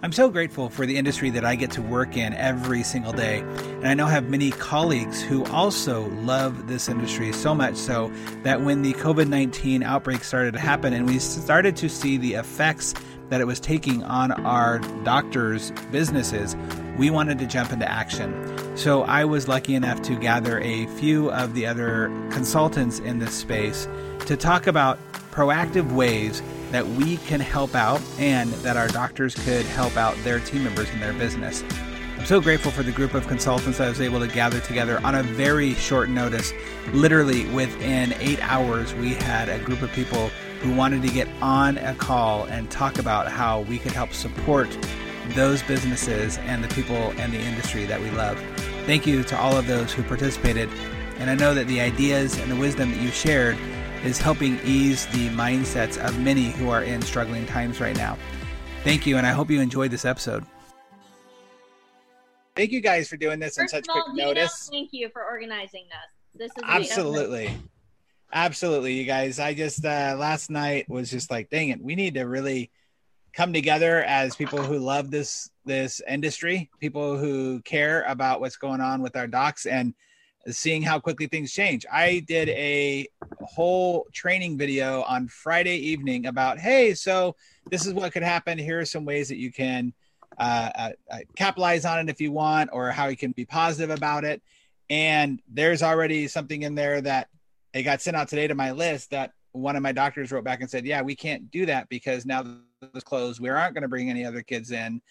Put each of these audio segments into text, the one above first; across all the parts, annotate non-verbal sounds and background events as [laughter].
I'm so grateful for the industry that I get to work in every single day. And I know I have many colleagues who also love this industry so much so that when the COVID 19 outbreak started to happen and we started to see the effects that it was taking on our doctors' businesses, we wanted to jump into action. So I was lucky enough to gather a few of the other consultants in this space to talk about proactive ways that we can help out and that our doctors could help out their team members in their business. I'm so grateful for the group of consultants I was able to gather together on a very short notice. Literally within eight hours, we had a group of people who wanted to get on a call and talk about how we could help support those businesses and the people and the industry that we love. Thank you to all of those who participated. And I know that the ideas and the wisdom that you shared is helping ease the mindsets of many who are in struggling times right now. Thank you, and I hope you enjoyed this episode. Thank you guys for doing this First on such all, quick Dino, notice. Thank you for organizing this. This is Absolutely. Absolutely, you guys. I just uh last night was just like, dang it, we need to really come together as people who love this this industry, people who care about what's going on with our docs and seeing how quickly things change. I did a whole training video on Friday evening about, hey, so this is what could happen. Here are some ways that you can uh, uh, uh, capitalize on it if you want, or how you can be positive about it. And there's already something in there that it got sent out today to my list that one of my doctors wrote back and said, yeah, we can't do that because now it's closed. We aren't going to bring any other kids in.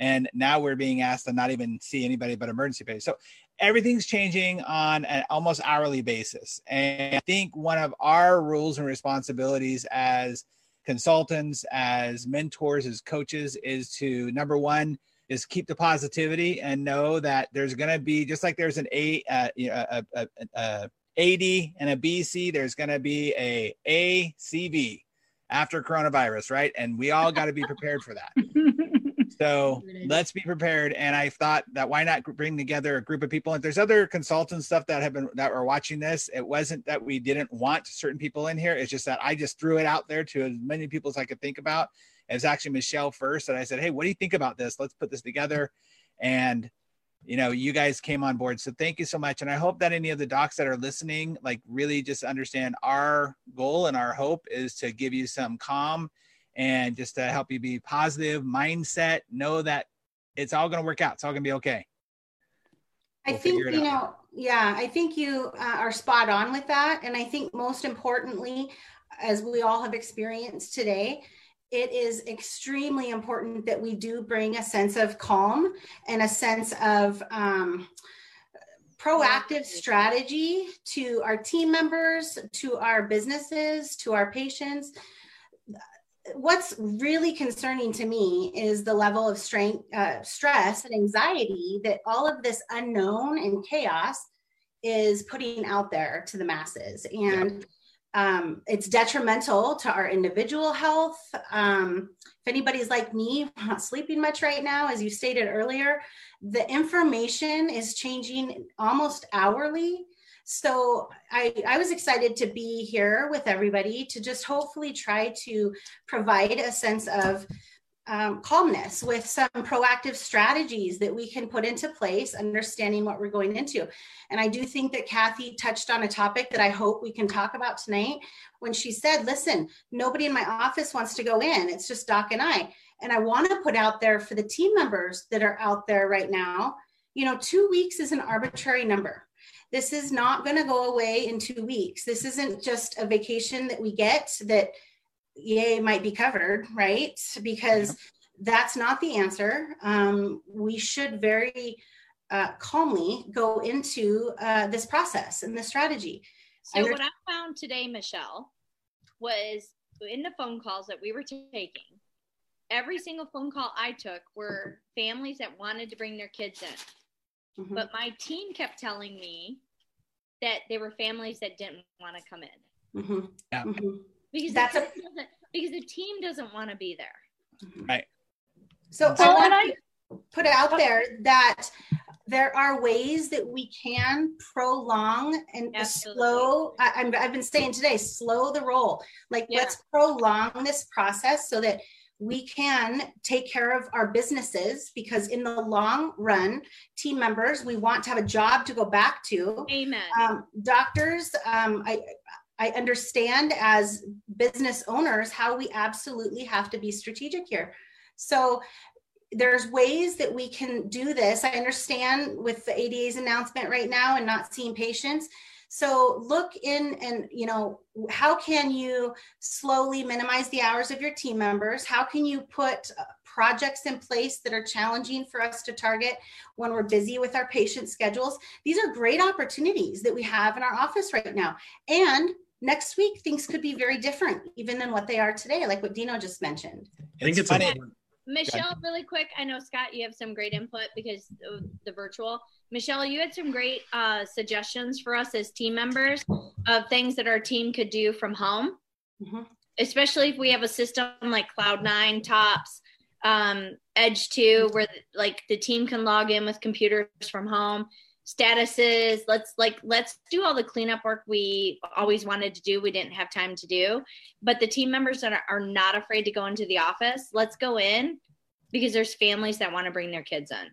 And now we're being asked to not even see anybody but emergency patients. So everything's changing on an almost hourly basis. And I think one of our rules and responsibilities as consultants, as mentors, as coaches is to number one, is keep the positivity and know that there's going to be just like there's an A, uh, a, a, a, AD and a BC, there's going to be a ACV after coronavirus, right? And we all got to be prepared for that. [laughs] So let's be prepared. And I thought that why not bring together a group of people? And there's other consultants stuff that have been that are watching this. It wasn't that we didn't want certain people in here. It's just that I just threw it out there to as many people as I could think about. It was actually Michelle first, and I said, "Hey, what do you think about this? Let's put this together." And you know, you guys came on board, so thank you so much. And I hope that any of the docs that are listening, like, really just understand our goal and our hope is to give you some calm and just to help you be positive mindset know that it's all going to work out it's all going to be okay I We'll think, you out. know, yeah, I think you uh, are spot on with that. And I think most importantly, as we all have experienced today, it is extremely important that we do bring a sense of calm and a sense of um, proactive strategy to our team members, to our businesses, to our patients. What's really concerning to me is the level of uh, stress and anxiety that all of this unknown and chaos is putting out there to the masses. And um, it's detrimental to our individual health. Um, if anybody's like me, [laughs] not sleeping much right now, as you stated earlier, the information is changing almost hourly. So I, I was excited to be here with everybody to just hopefully try to provide a sense of um, calmness with some proactive strategies that we can put into place, understanding what we're going into. And I do think that Cathy touched on a topic that I hope we can talk about tonight when she said, listen, nobody in my office wants to go in. It's just Doc and I. And I want to put out there for the team members that are out there right now, you know, two weeks is an arbitrary number. This is not going to go away in two weeks. This isn't just a vacation that we get that yay might be covered, right? Because that's not the answer. Um, we should very uh, calmly go into uh, this process and the strategy. So Under- what I found today, Michelle, was in the phone calls that we were taking. Every single phone call I took were families that wanted to bring their kids in, Mhm. but my team kept telling me that they were families that didn't want to come in Mhm. Yeah. Mhm. because That's the a- team doesn't, because the team doesn't want to be there. So So I want I- to put out there that there are ways that we can prolong and Absolutely. slow. I, I've been saying today, slow the roll. Like Yeah. let's prolong this process so that we can take care of our businesses because in the long run team members we want to have a job to go back to. Amen. um, doctors um, i i understand as business owners how we absolutely have to be strategic here. So there's ways that we can do this. I understand with the ada's announcement right now and not seeing patients so look in and, you know, how can you slowly minimize the hours of your team members? How can you put uh, projects in place that are challenging for us to target when we're busy with our patient schedules? These are great opportunities that we have in our office right now. And next week, things could be very different even than what they are today, like what Dino just mentioned. I think it's, it's funny. Michelle, really quick. I know Scott, you have some great input because of the virtual. Michelle, you had some great uh, suggestions for us as team members of things that our team could do from home, mm-hmm. especially if we have a system like Cloud9, Tops, um, Edge 2, where like the team can log in with computers from home. Statuses, let's like let's do all the cleanup work we always wanted to do. We didn't have time to do, but the team members that are, are not afraid to go into the office, let's go in because there's families that want to bring their kids in.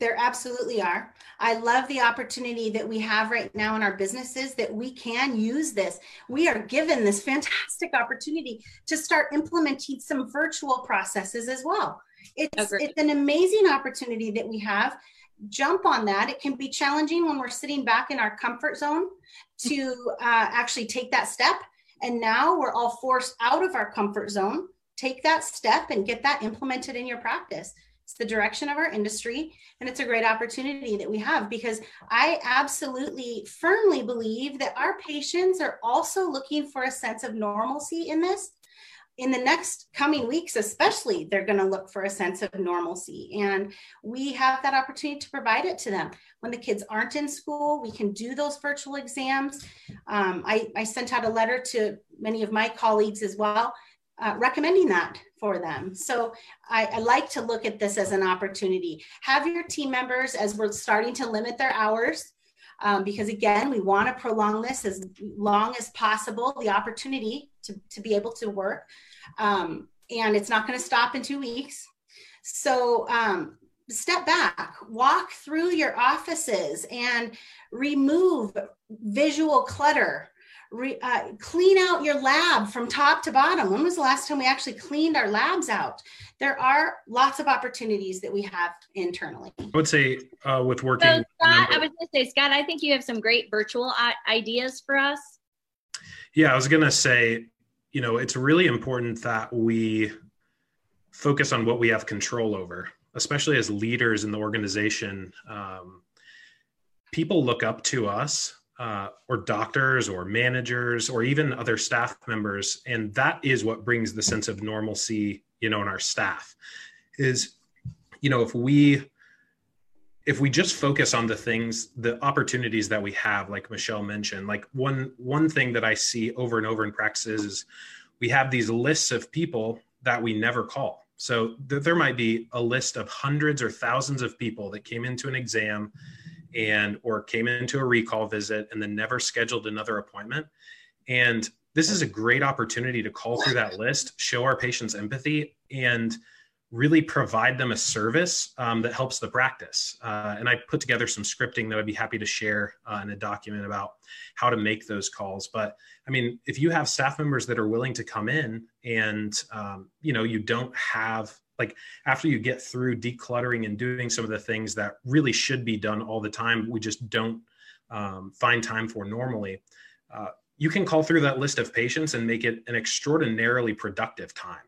There absolutely are. I love the opportunity that we have right now in our businesses that we can use this. We are given this fantastic opportunity to start implementing some virtual processes as well. It's, it's an amazing opportunity that we have. Jump on that. It can be challenging when we're sitting back in our comfort zone to uh, actually take that step. And now we're all forced out of our comfort zone. Take that step and get that implemented in your practice. It's the direction of our industry, and it's a great opportunity that we have because I absolutely firmly believe that our patients are also looking for a sense of normalcy in this. In the next coming weeks, especially, they're going to look for a sense of normalcy. And we have that opportunity to provide it to them. When the kids aren't in school, we can do those virtual exams. Um, I, I sent out a letter to many of my colleagues as well uh, recommending that for them. So I, I, like to look at this as an opportunity. Have your team members, as we're starting to limit their hours, um, because again, we want to prolong this as long as possible, the opportunity to, to be able to work. Um, and it's not going to stop in two weeks. So um, step back, walk through your offices and remove visual clutter re, uh, clean out your lab from top to bottom. When was the last time we actually cleaned our labs out? There are lots of opportunities that we have internally. I would say uh, with working. So Scott, I was going to say, Scott, I think you have some great virtual ideas for us. Yeah, I was going to say, you know, it's really important that we focus on what we have control over, especially as leaders in the organization. Um, people look up to us uh, or doctors or managers or even other staff members and that is what brings the sense of normalcy you know in our staff is you know if we if we just focus on the things the opportunities that we have like michelle mentioned like one one thing that i see over and over in practices is we have these lists of people that we never call. So th- there might be a list of hundreds or thousands of people that came into an exam and or came into a recall visit and then never scheduled another appointment. And this is a great opportunity to call through that list show our patients empathy and really provide them a service um, that helps the practice. Uh, and i put together some scripting that i'd be happy to share uh, in a document about how to make those calls. But i mean if you have staff members that are willing to come in and um, you know you don't have like after you get through decluttering and doing some of the things that really should be done all the time we just don't um, find time for normally uh, you can call through that list of patients and make it an extraordinarily productive time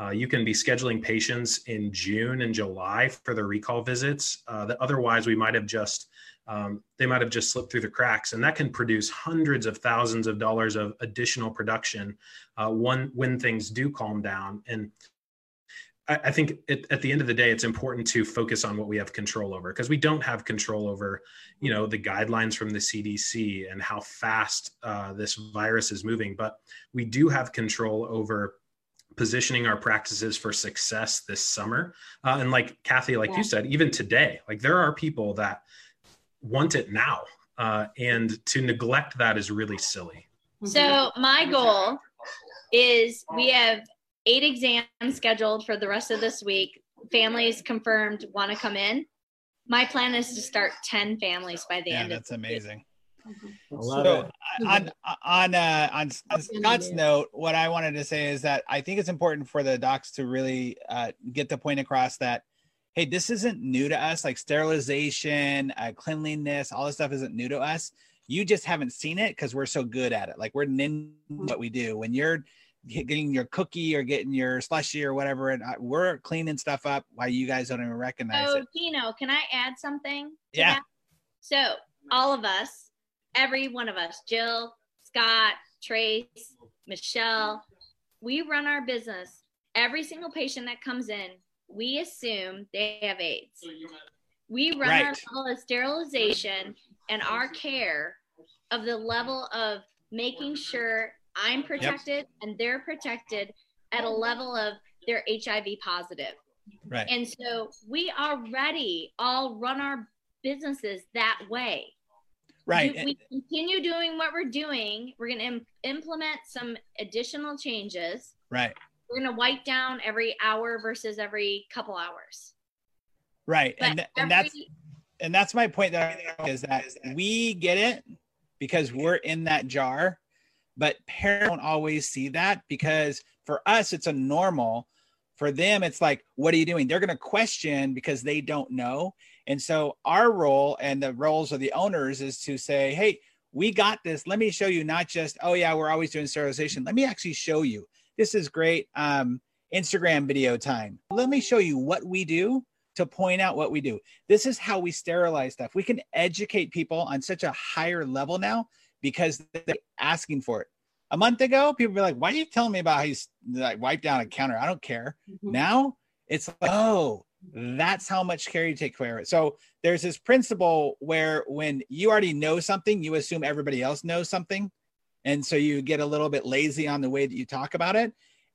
uh, you can be scheduling patients in june and july for their recall visits uh, that otherwise we might have just um, they might have just slipped through the cracks and that can produce hundreds of thousands of dollars of additional production uh, when when things do calm down and I, think it, at the end of the day, it's important to focus on what we have control over because we don't have control over, you know, the guidelines from the CDC and how fast uh, this virus is moving. But we do have control over positioning our practices for success this summer. Uh, and like Cathy, like yeah. you said, even today, like there are people that want it now, uh, and to neglect that is really silly. So my goal is we have eight exams scheduled for the rest of this week. Families confirmed want to come in. My plan is to start 10 families by the Yeah, end of that's amazing. I love so it. on on uh, on on Scott's note, what I wanted to say is that I think it's important for the docs to really uh, get the point across that hey, this isn't new to us. Like sterilization, uh, cleanliness, all this stuff isn't new to us. You just haven't seen it because we're so good at it. Like we're nin what we do. When you're getting your cookie or getting your slushy or whatever, and uh, we're cleaning stuff up while you guys don't even recognize So, it. Dino, can I add something? Yeah. that? So, all of us, every one of us, Jill, Scott, Trace, Michelle, we run our business. Every single patient that comes in, we assume they have AIDS. We run our level of sterilization and our care of the level of making sure I'm protected and they're protected at a level of they're HIV positive. Right. And so we already all run our businesses that way. Right. We, we continue doing what we're doing. We're going to Im- implement some additional changes. right. We're going to wipe down every hour versus every couple hours. Right. But And, th- and that's and that's my point that I think is that we get it because we're in that jar, but parents don't always see that because for us it's a normal. For them, it's like, what are you doing? They're going to question because they don't know. And so our role and the roles of the owners is to say, hey, we got this. Let me show you not just, oh yeah, we're always doing sterilization. Let me actually show you. This is great. Um, Instagram video time. Let me show you what we do to point out what we do. This is how we sterilize stuff. We can educate people on such a higher level now because they're asking for it. A month ago, people were like, "Why are you telling me about how you like wipe down a counter?" I don't care. Mhm. Now it's like, oh, that's how much care you take care of it. So there's this principle where when you already know something, you assume everybody else knows something, and so you get a little bit lazy on the way that you talk about it.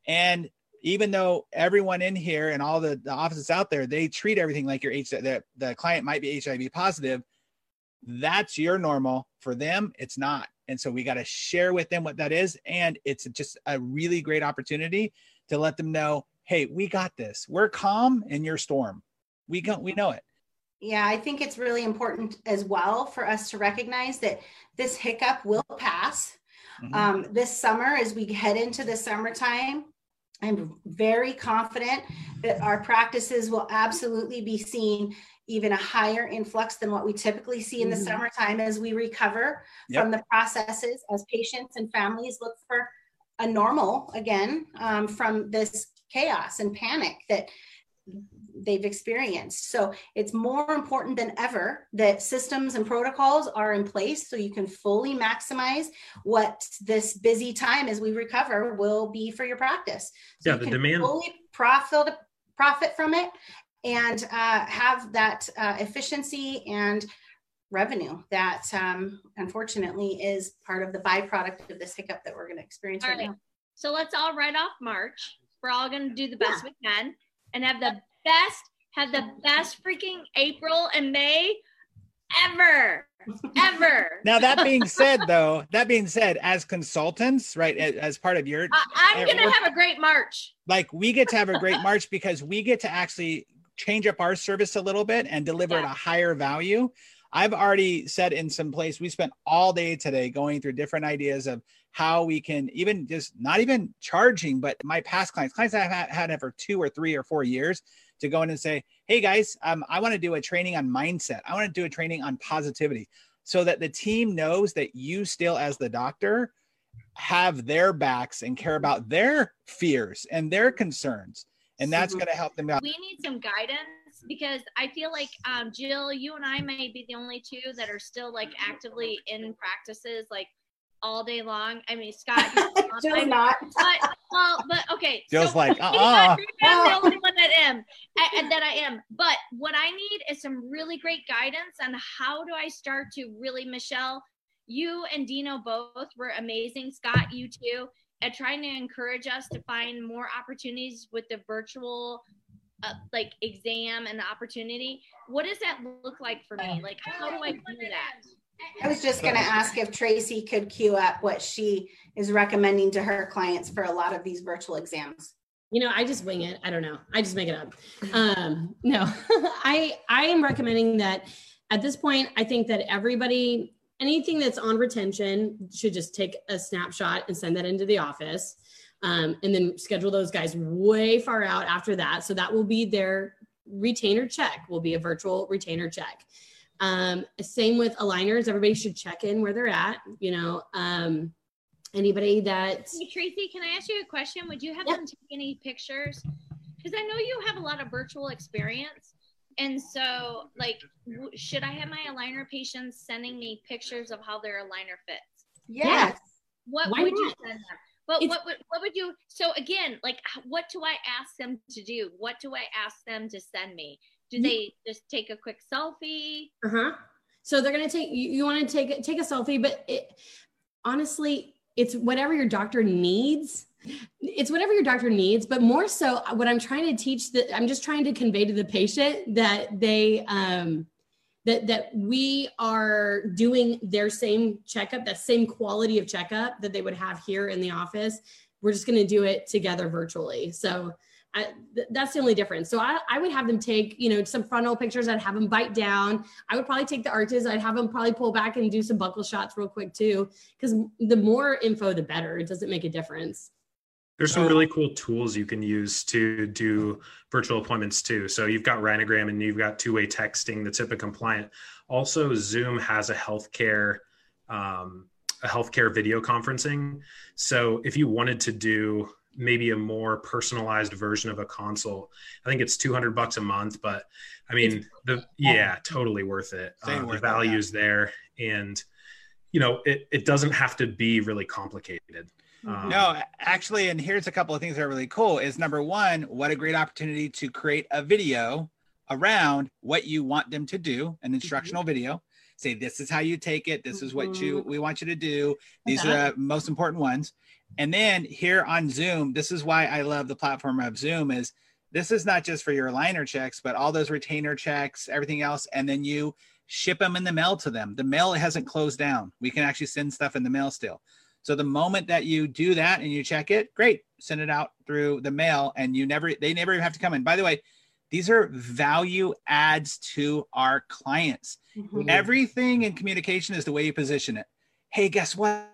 And even though everyone in here and all the, the offices out there, they treat everything like your H the, the client might be HIV positive. That's your normal. For them, it's not. And so we got to share with them what that is. And it's just a really great opportunity to let them know, hey, we got this. We're calm in your storm. We go, we know it. Yeah, I think it's really important as well for us to recognize that this hiccup will pass. Mhm. Um, this summer, as we head into the summertime, I'm very confident that our practices will absolutely be seeing even a higher influx than what we typically see in the Mhm. summertime as we recover Yep. from the processes, as patients and families look for a normal again um, from this chaos and panic that they've experienced. So it's more important than ever that systems and protocols are in place so you can fully maximize what this busy time as we recover will be for your practice. So Yeah, you the can demand- fully profit profit from it and uh, have that uh, efficiency and revenue that um, unfortunately is part of the byproduct of this hiccup that we're going to experience All right right. now. So let's all write off March. We're all going to do the best we can and have the best, have the best freaking April and May ever, ever. [laughs] Now that being said, though, that being said, as consultants, right, as, as part of your, I, I'm going to have a great March. like, we get to have a great March because we get to actually change up our service a little bit and deliver at a higher value. I've already said in some place we spent all day today going through different ideas of how we can even just not even charging, but my past clients, clients I've had, had for two or three or four years, to go in and say, "Hey guys, um, I want to do a training on mindset. I want to do a training on positivity." so that the team knows that you still as the doctor have their backs and care about their fears and their concerns and that's Mhm. going to help them out We need some guidance because I feel like um, Jill, you and I may be the only two that are still like actively in practices like all day long. I mean, Scott, [laughs] you're not. [laughs] but well, but okay. Jill's so like, [laughs] maybe uh-uh. I'm the only one that am and that I am. But what I need is some really great guidance on how do I start to really, Michelle. You and Dino both were amazing. Scott, you too, at trying to encourage us to find more opportunities with the virtual, uh, like exam and the opportunity. What does that look like for me? Like, how do I do that? I was just going to ask if Tracy could queue up what she is recommending to her clients for a lot of these virtual exams. You know, I just wing it. I don't know. I just make it up. Um, no, [laughs] I I am recommending that at this point. I think that everybody, anything that's on retention, should just take a snapshot and send that into the office, um, and then schedule those guys way far out after that. So that will be their retainer check. Will be a virtual retainer check. Um, same with aligners. Everybody should check in where they're at. You know, um, anybody that Hey, Tracy, can I ask you a question? Would you have Yeah. them take any pictures? Because I know you have a lot of virtual experience. And so, like, w- should I have my aligner patients sending me pictures of how their aligner fits? Yes. What Why would you not? send them? But It's- what would what would you? So again, like, what do I ask them to do? What do I ask them to send me? Do they just take a quick selfie? Uh-huh. So they're gonna take you, you want to take take a selfie, but it, honestly, it's whatever your doctor needs. It's whatever your doctor needs, but more so what I'm trying to teach that I'm just trying to convey to the patient that they um that that we are doing their same checkup, that same quality of checkup that they would have here in the office. We're just going to do it together virtually. So I, th- that's the only difference. So I, I would have them take, you know, some frontal pictures. I'd have them bite down. I would probably take the arches. I'd have them probably pull back and do some buccal shots real quick too, because the more info, the better. It doesn't make a difference. There's some really cool tools you can use to do virtual appointments too. So you've got Rhinogram and you've got two-way texting that's HIPAA compliant. Also, Zoom has a healthcare um, a healthcare video conferencing. So if you wanted to do maybe a more personalized version of a consult, I think it's 200 bucks a month. But I mean, the yeah, totally worth it. Same Uh, the worth it, value's there, and you know, it it doesn't have to be really complicated. Um, No, actually, and here's a couple of things that are really cool. Is number one, what a great opportunity to create a video around what you want them to do, an instructional video. Say this is how you take it. This is what you we want you to do. These are the most important ones. And then here on Zoom, this is why I love the platform of Zoom is this is not just for your liner checks, but all those retainer checks, everything else, and then you ship them in the mail to them. The mail hasn't closed down. We can actually send stuff in the mail still. So the moment that you do that and you check it, great, send it out through the mail, and you never they never even have to come in. By the way, these are value adds to our clients. Mhm. Everything in communication is the way you position it. Hey, guess what?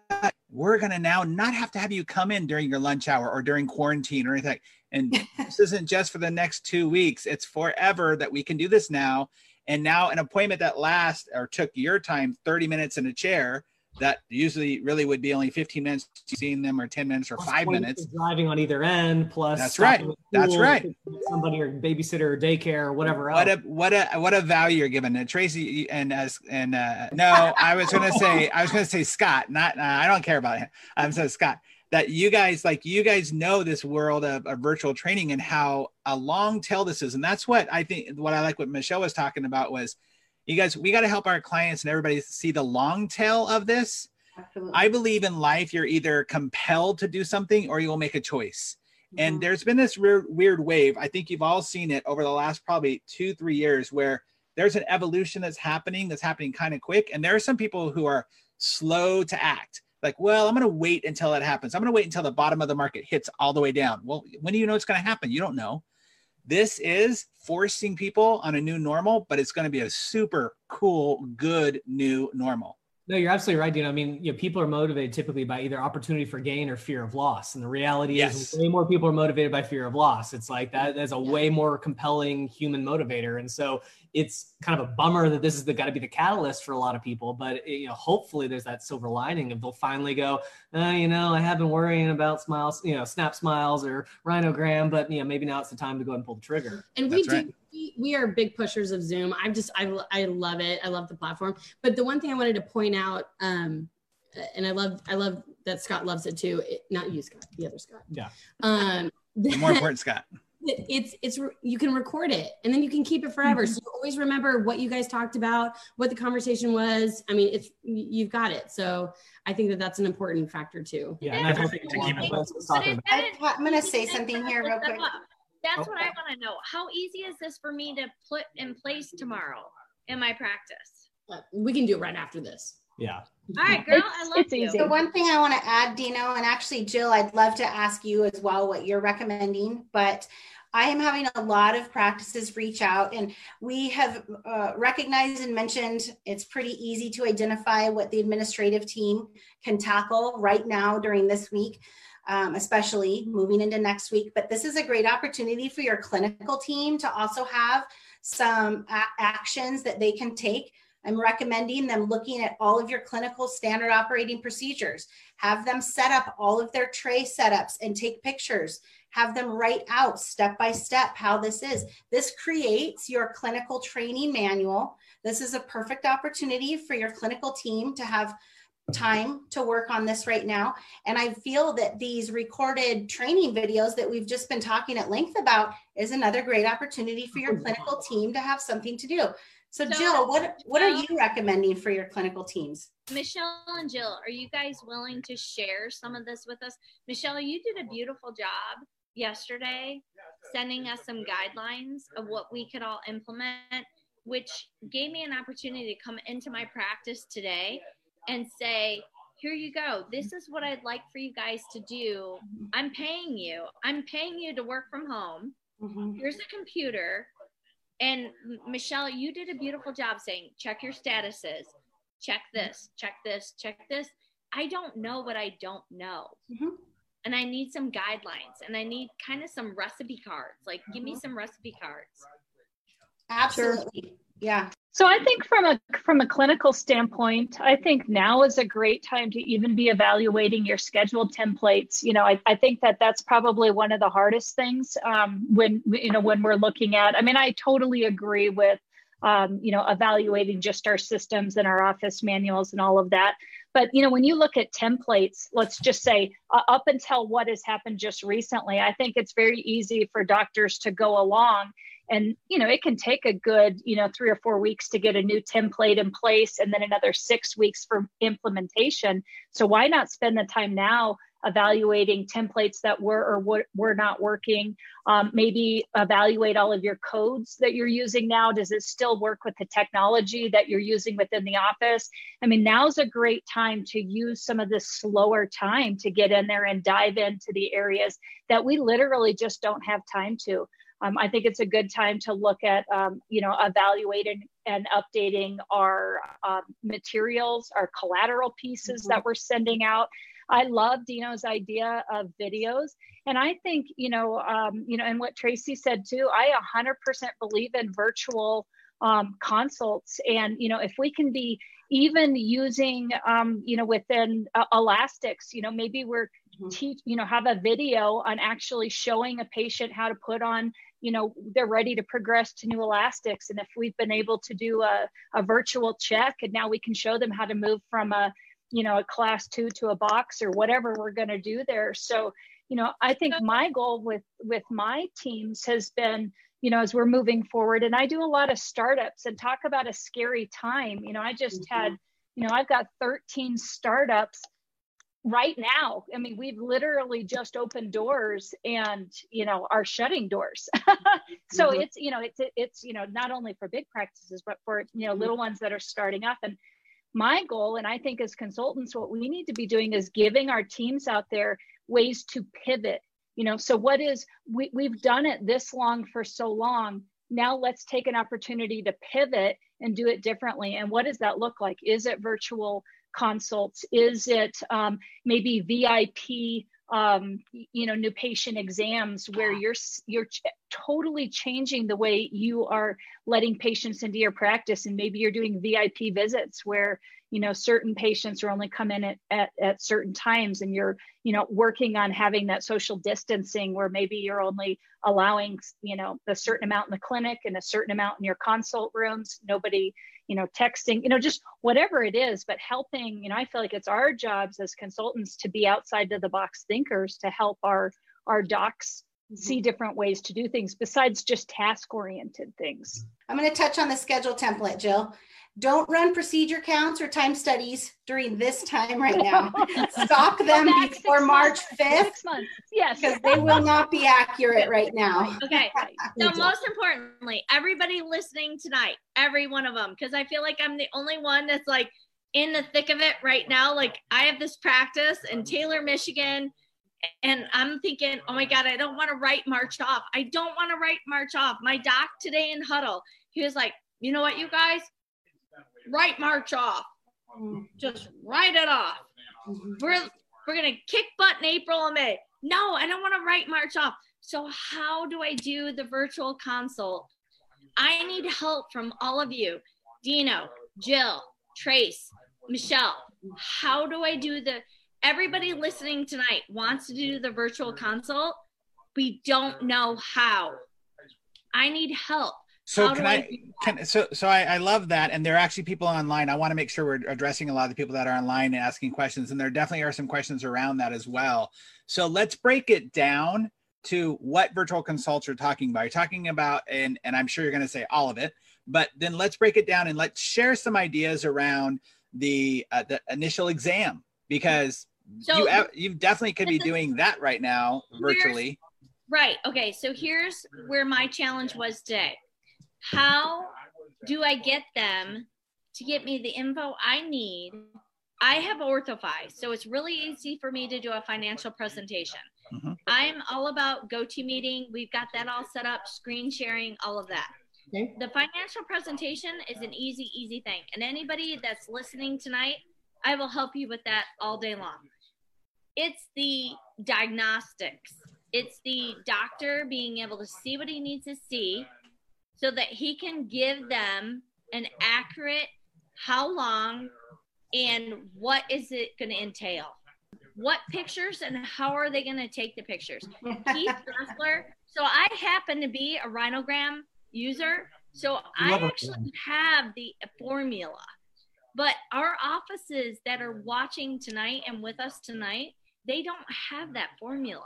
We're gonna now not have to have you come in during your lunch hour or during quarantine or anything. And [laughs] this isn't just for the next two weeks; it's forever that we can do this now. And now, an appointment that lasts or took your time 30 minutes in a chair that usually really would be only 15 minutes seeing them or 10 minutes or Plus five minutes. driving on either end plus That's right. That's right. somebody or babysitter or daycare or whatever What else a what a what a value you're giving it, Tracy and as and uh, no, I was gonna say I was gonna say Scott, not uh, I don't care about him. I'm saying Scott that you guys like you guys know this world of, of virtual training and how a long tail this is, and that's what I think. What I like what Michelle was talking about was, you guys we got to help our clients and everybody see the long tail of this. Absolutely. I believe in life you're either compelled to do something or you will make a choice. And Mhm. there's been this weird, weird wave. I think you've all seen it over the last probably two, three years where there's an evolution that's happening that's happening kind of quick. And there are some people who are slow to act. Like, well, I'm going to wait until it happens. I'm going to wait until the bottom of the market hits all the way down. Well, when do you know it's going to happen? You don't know. This is forcing people on a new normal, but it's going to be a super cool, good new normal. No, you're absolutely right, Dean. I mean, you know, people are motivated typically by either opportunity for gain or fear of loss. And the reality Yes. is way more people are motivated by fear of loss. It's like that that's a way more compelling human motivator. And so it's kind of a bummer that this is the got to be the catalyst for a lot of people. But you know, hopefully there's that silver lining of they'll finally go, uh, you know, I have been worrying about smiles, you know, snap smiles or rhinogram, but you know, maybe now it's the time to go ahead and pull the trigger. And we That's do. right. We, we are big pushers of Zoom. I'm just. I. I love it. I love the platform. But the one thing I wanted to point out, um, and I love. I love that Scott loves it too. It, not you, Scott. The other Scott. Yeah. Um. The more [laughs] important, Scott. It- it's it's you can record it and then you can keep it forever so you always remember what you guys talked about what the conversation was i mean it's you've got it so i think that that's an important factor too Yeah, and I've heard To people keep on it- the list But talking it- about. that is- I'm going to say something here real quick. up. That's what I want to know. How easy is this for me to put in place tomorrow in my practice? Uh, we can do it right after this Yeah. All right, girl, It's- I love it's you. easy. The one thing I want to add, Dino, and actually, Jill, I'd love to ask you as well what you're recommending, but I am having a lot of practices reach out, and we have uh, recognized and mentioned it's pretty easy to identify what the administrative team can tackle right now during this week, um, especially moving into next week. But this is a great opportunity for your clinical team to also have some a- actions that they can take. I'm recommending them looking at all of your clinical standard operating procedures. Have them set up all of their tray setups and take pictures. Have them write out step by step how this is. This creates your clinical training manual. This is a perfect opportunity for your clinical team to have time to work on this right now. And I feel that these recorded training videos that we've just been talking at length about is another great opportunity for your mm-hmm. clinical team to have something to do. So, So, Jill, what what are you recommending for your clinical teams? Michelle and Jill, are you guys willing to share some of this with us? Michelle, you did a beautiful job yesterday sending us some guidelines of what we could all implement, which gave me an opportunity to come into my practice today and say, here you go. This is what I'd like for you guys to do. I'm paying you. I'm paying you to work from home. Mhm. Here's a computer. And Michelle, you did a beautiful job saying, check your statuses, check this, check this, check this. I don't know what I don't know. Mhm. And I need some guidelines and I need kind of some recipe cards. Like, give me some recipe cards. Absolutely. Yeah. So I think from a from a clinical standpoint, I think now is a great time to even be evaluating your scheduled templates. You know, I, I think that that's probably one of the hardest things um, when you know when we're looking at. I mean, I totally agree with um, you know evaluating just our systems and our office manuals and all of that. But you know, when you look at templates, let's just say uh, up until what has happened just recently, I think it's very easy for doctors to go along and you know it can take a good you know three or four weeks to get a new template in place and then another six weeks for implementation. So why not spend the time now evaluating templates that were or were, were not working. Um, maybe evaluate all of your codes that you're using now. Does it still work with the technology that you're using within the office? I mean now's a great time to use some of this slower time to get in there and dive into the areas that we literally just don't have time to. Um, I think it's a good time to look at, um, you know, evaluating and updating our um, materials, our collateral pieces that we're sending out. I love Dino's idea of videos, and I think, you know, um, you know, and what Tracy said too. I 100% believe in virtual um, consults, and you know, if we can be even using, um, you know, within uh, elastics, you know, maybe we're teach, you know, have a video on actually showing a patient how to put on you know they're ready to progress to new elastics. And if we've been able to do a, a virtual check and now we can show them how to move from a you know a class two to a box or whatever we're going to do there so you know i think my goal with with my teams has been you know as we're moving forward and i do a lot of startups and talk about a scary time you know i just Mhm. had you know i've got 13 startups right now i mean we've literally just opened doors and you know are shutting doors [laughs] so Mhm. it's you know it's it's you know not only for big practices but for you know Mhm. little ones that are starting up and my goal and i think as consultants what we need to be doing is giving our teams out there ways to pivot. You know so what is we, we've done it this long for so long. Now let's take an opportunity to pivot and do it differently. And what does that look like? Is it virtual consults? Is it um, maybe vip um, you know new patient exams where you're you're totally changing the way you are letting patients into your practice. And maybe you're doing vip visits where you know certain patients are only come in at, at, at certain times and you're you know working on having that social distancing where maybe you're only allowing you know a certain amount in the clinic and a certain amount in your consult rooms. Nobody you know texting you know just whatever it is but helping you know i feel like it's our jobs as consultants to be outside of the box thinkers to help our our docs see mm-hmm. different ways to do things besides just task oriented things I'm going to touch on the schedule template, Jill. Don't run procedure counts or time studies during this time right now. [laughs] Stop them back before March months, 5th six months yes because they will not be accurate right [laughs] now. Okay. [laughs] So most importantly, everybody listening tonight, every one of them, because I feel like I'm the only one that's like, in the thick of it right now. Like I have this practice in Taylor, Michigan, and I'm thinking, oh my God, I don't want to write March off. I don't want to write March off. My doc today in huddle, he was like, you know what, you guys, write March off. Just write it off. We're we're gonna kick butt in April and May. No, I don't want to write March off. So how do I do the virtual consult? I need help from all of you. Dino, Jill, Trace, Michelle. How do I do the everybody listening tonight wants to do the virtual consult. We don't know how. I need help. So How can I I, can so so I, I love that, and there are actually people online. I want to make sure we're addressing a lot of the people that are online and asking questions, and there definitely are some questions around that as well. So let's break it down to what virtual consults you're talking about. You're talking about, and and I'm sure you're going to say all of it, but then let's break it down and let's share some ideas around the uh, the initial exam because So- you you definitely could be doing that right now virtually. Right. Okay. So here's where my challenge was today. How do I get them to get me the info I need? I have OrthoFi, so it's really easy for me to do a financial presentation. Mhm. I'm all about GoToMeeting. We've got that all set up, screen sharing, all of that. Okay. The financial presentation is an easy, easy thing. And anybody that's listening tonight, I will help you with that all day long. It's the diagnostics. It's the doctor being able to see what he needs to see so that he can give them an accurate how long and what is it going to entail. What pictures and how are they going to take the pictures? Keith [laughs] Dressler. So I happen to be a rhinogram user. So I actually have the formula. But our offices that are watching tonight and with us tonight, they don't have that formula.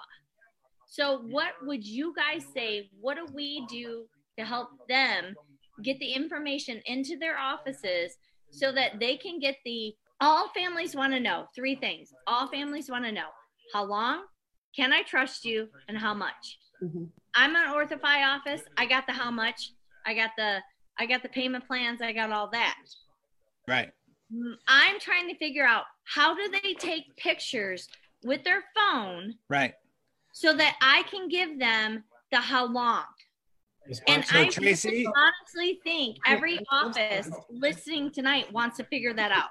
So what would you guys say? What do we do to help them get the information into their offices so that they can get the all families want to know three things. All families want to know how long, can I trust you, and how much. Mhm. I'm an OrthoFi office. I got the how much. I got the I got the payment plans. I got all that. Right. Mm, I'm trying to figure out how do they take pictures with their phone Right. so that I can give them the how long. And So I Tracy- honestly think every office listening tonight wants to figure that out.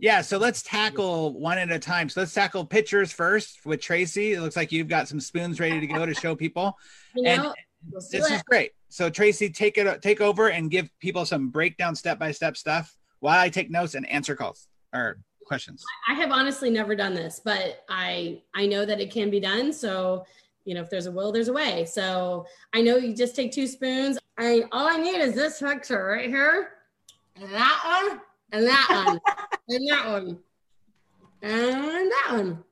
Yeah, so let's tackle one at a time. So let's tackle pictures first with Tracy. It looks like you've got some spoons ready to go to show people. [laughs] You And know, let's do This it. is great. So Tracy, take it take over and give people some breakdown step by step stuff while I take notes and answer calls or questions. I have honestly never done this, but I I know that it can be done. So you know, if there's a will, there's a way. So I know you just take two spoons. I all I need is this picture right here, and that one, and that one, [laughs] and that one, and that one.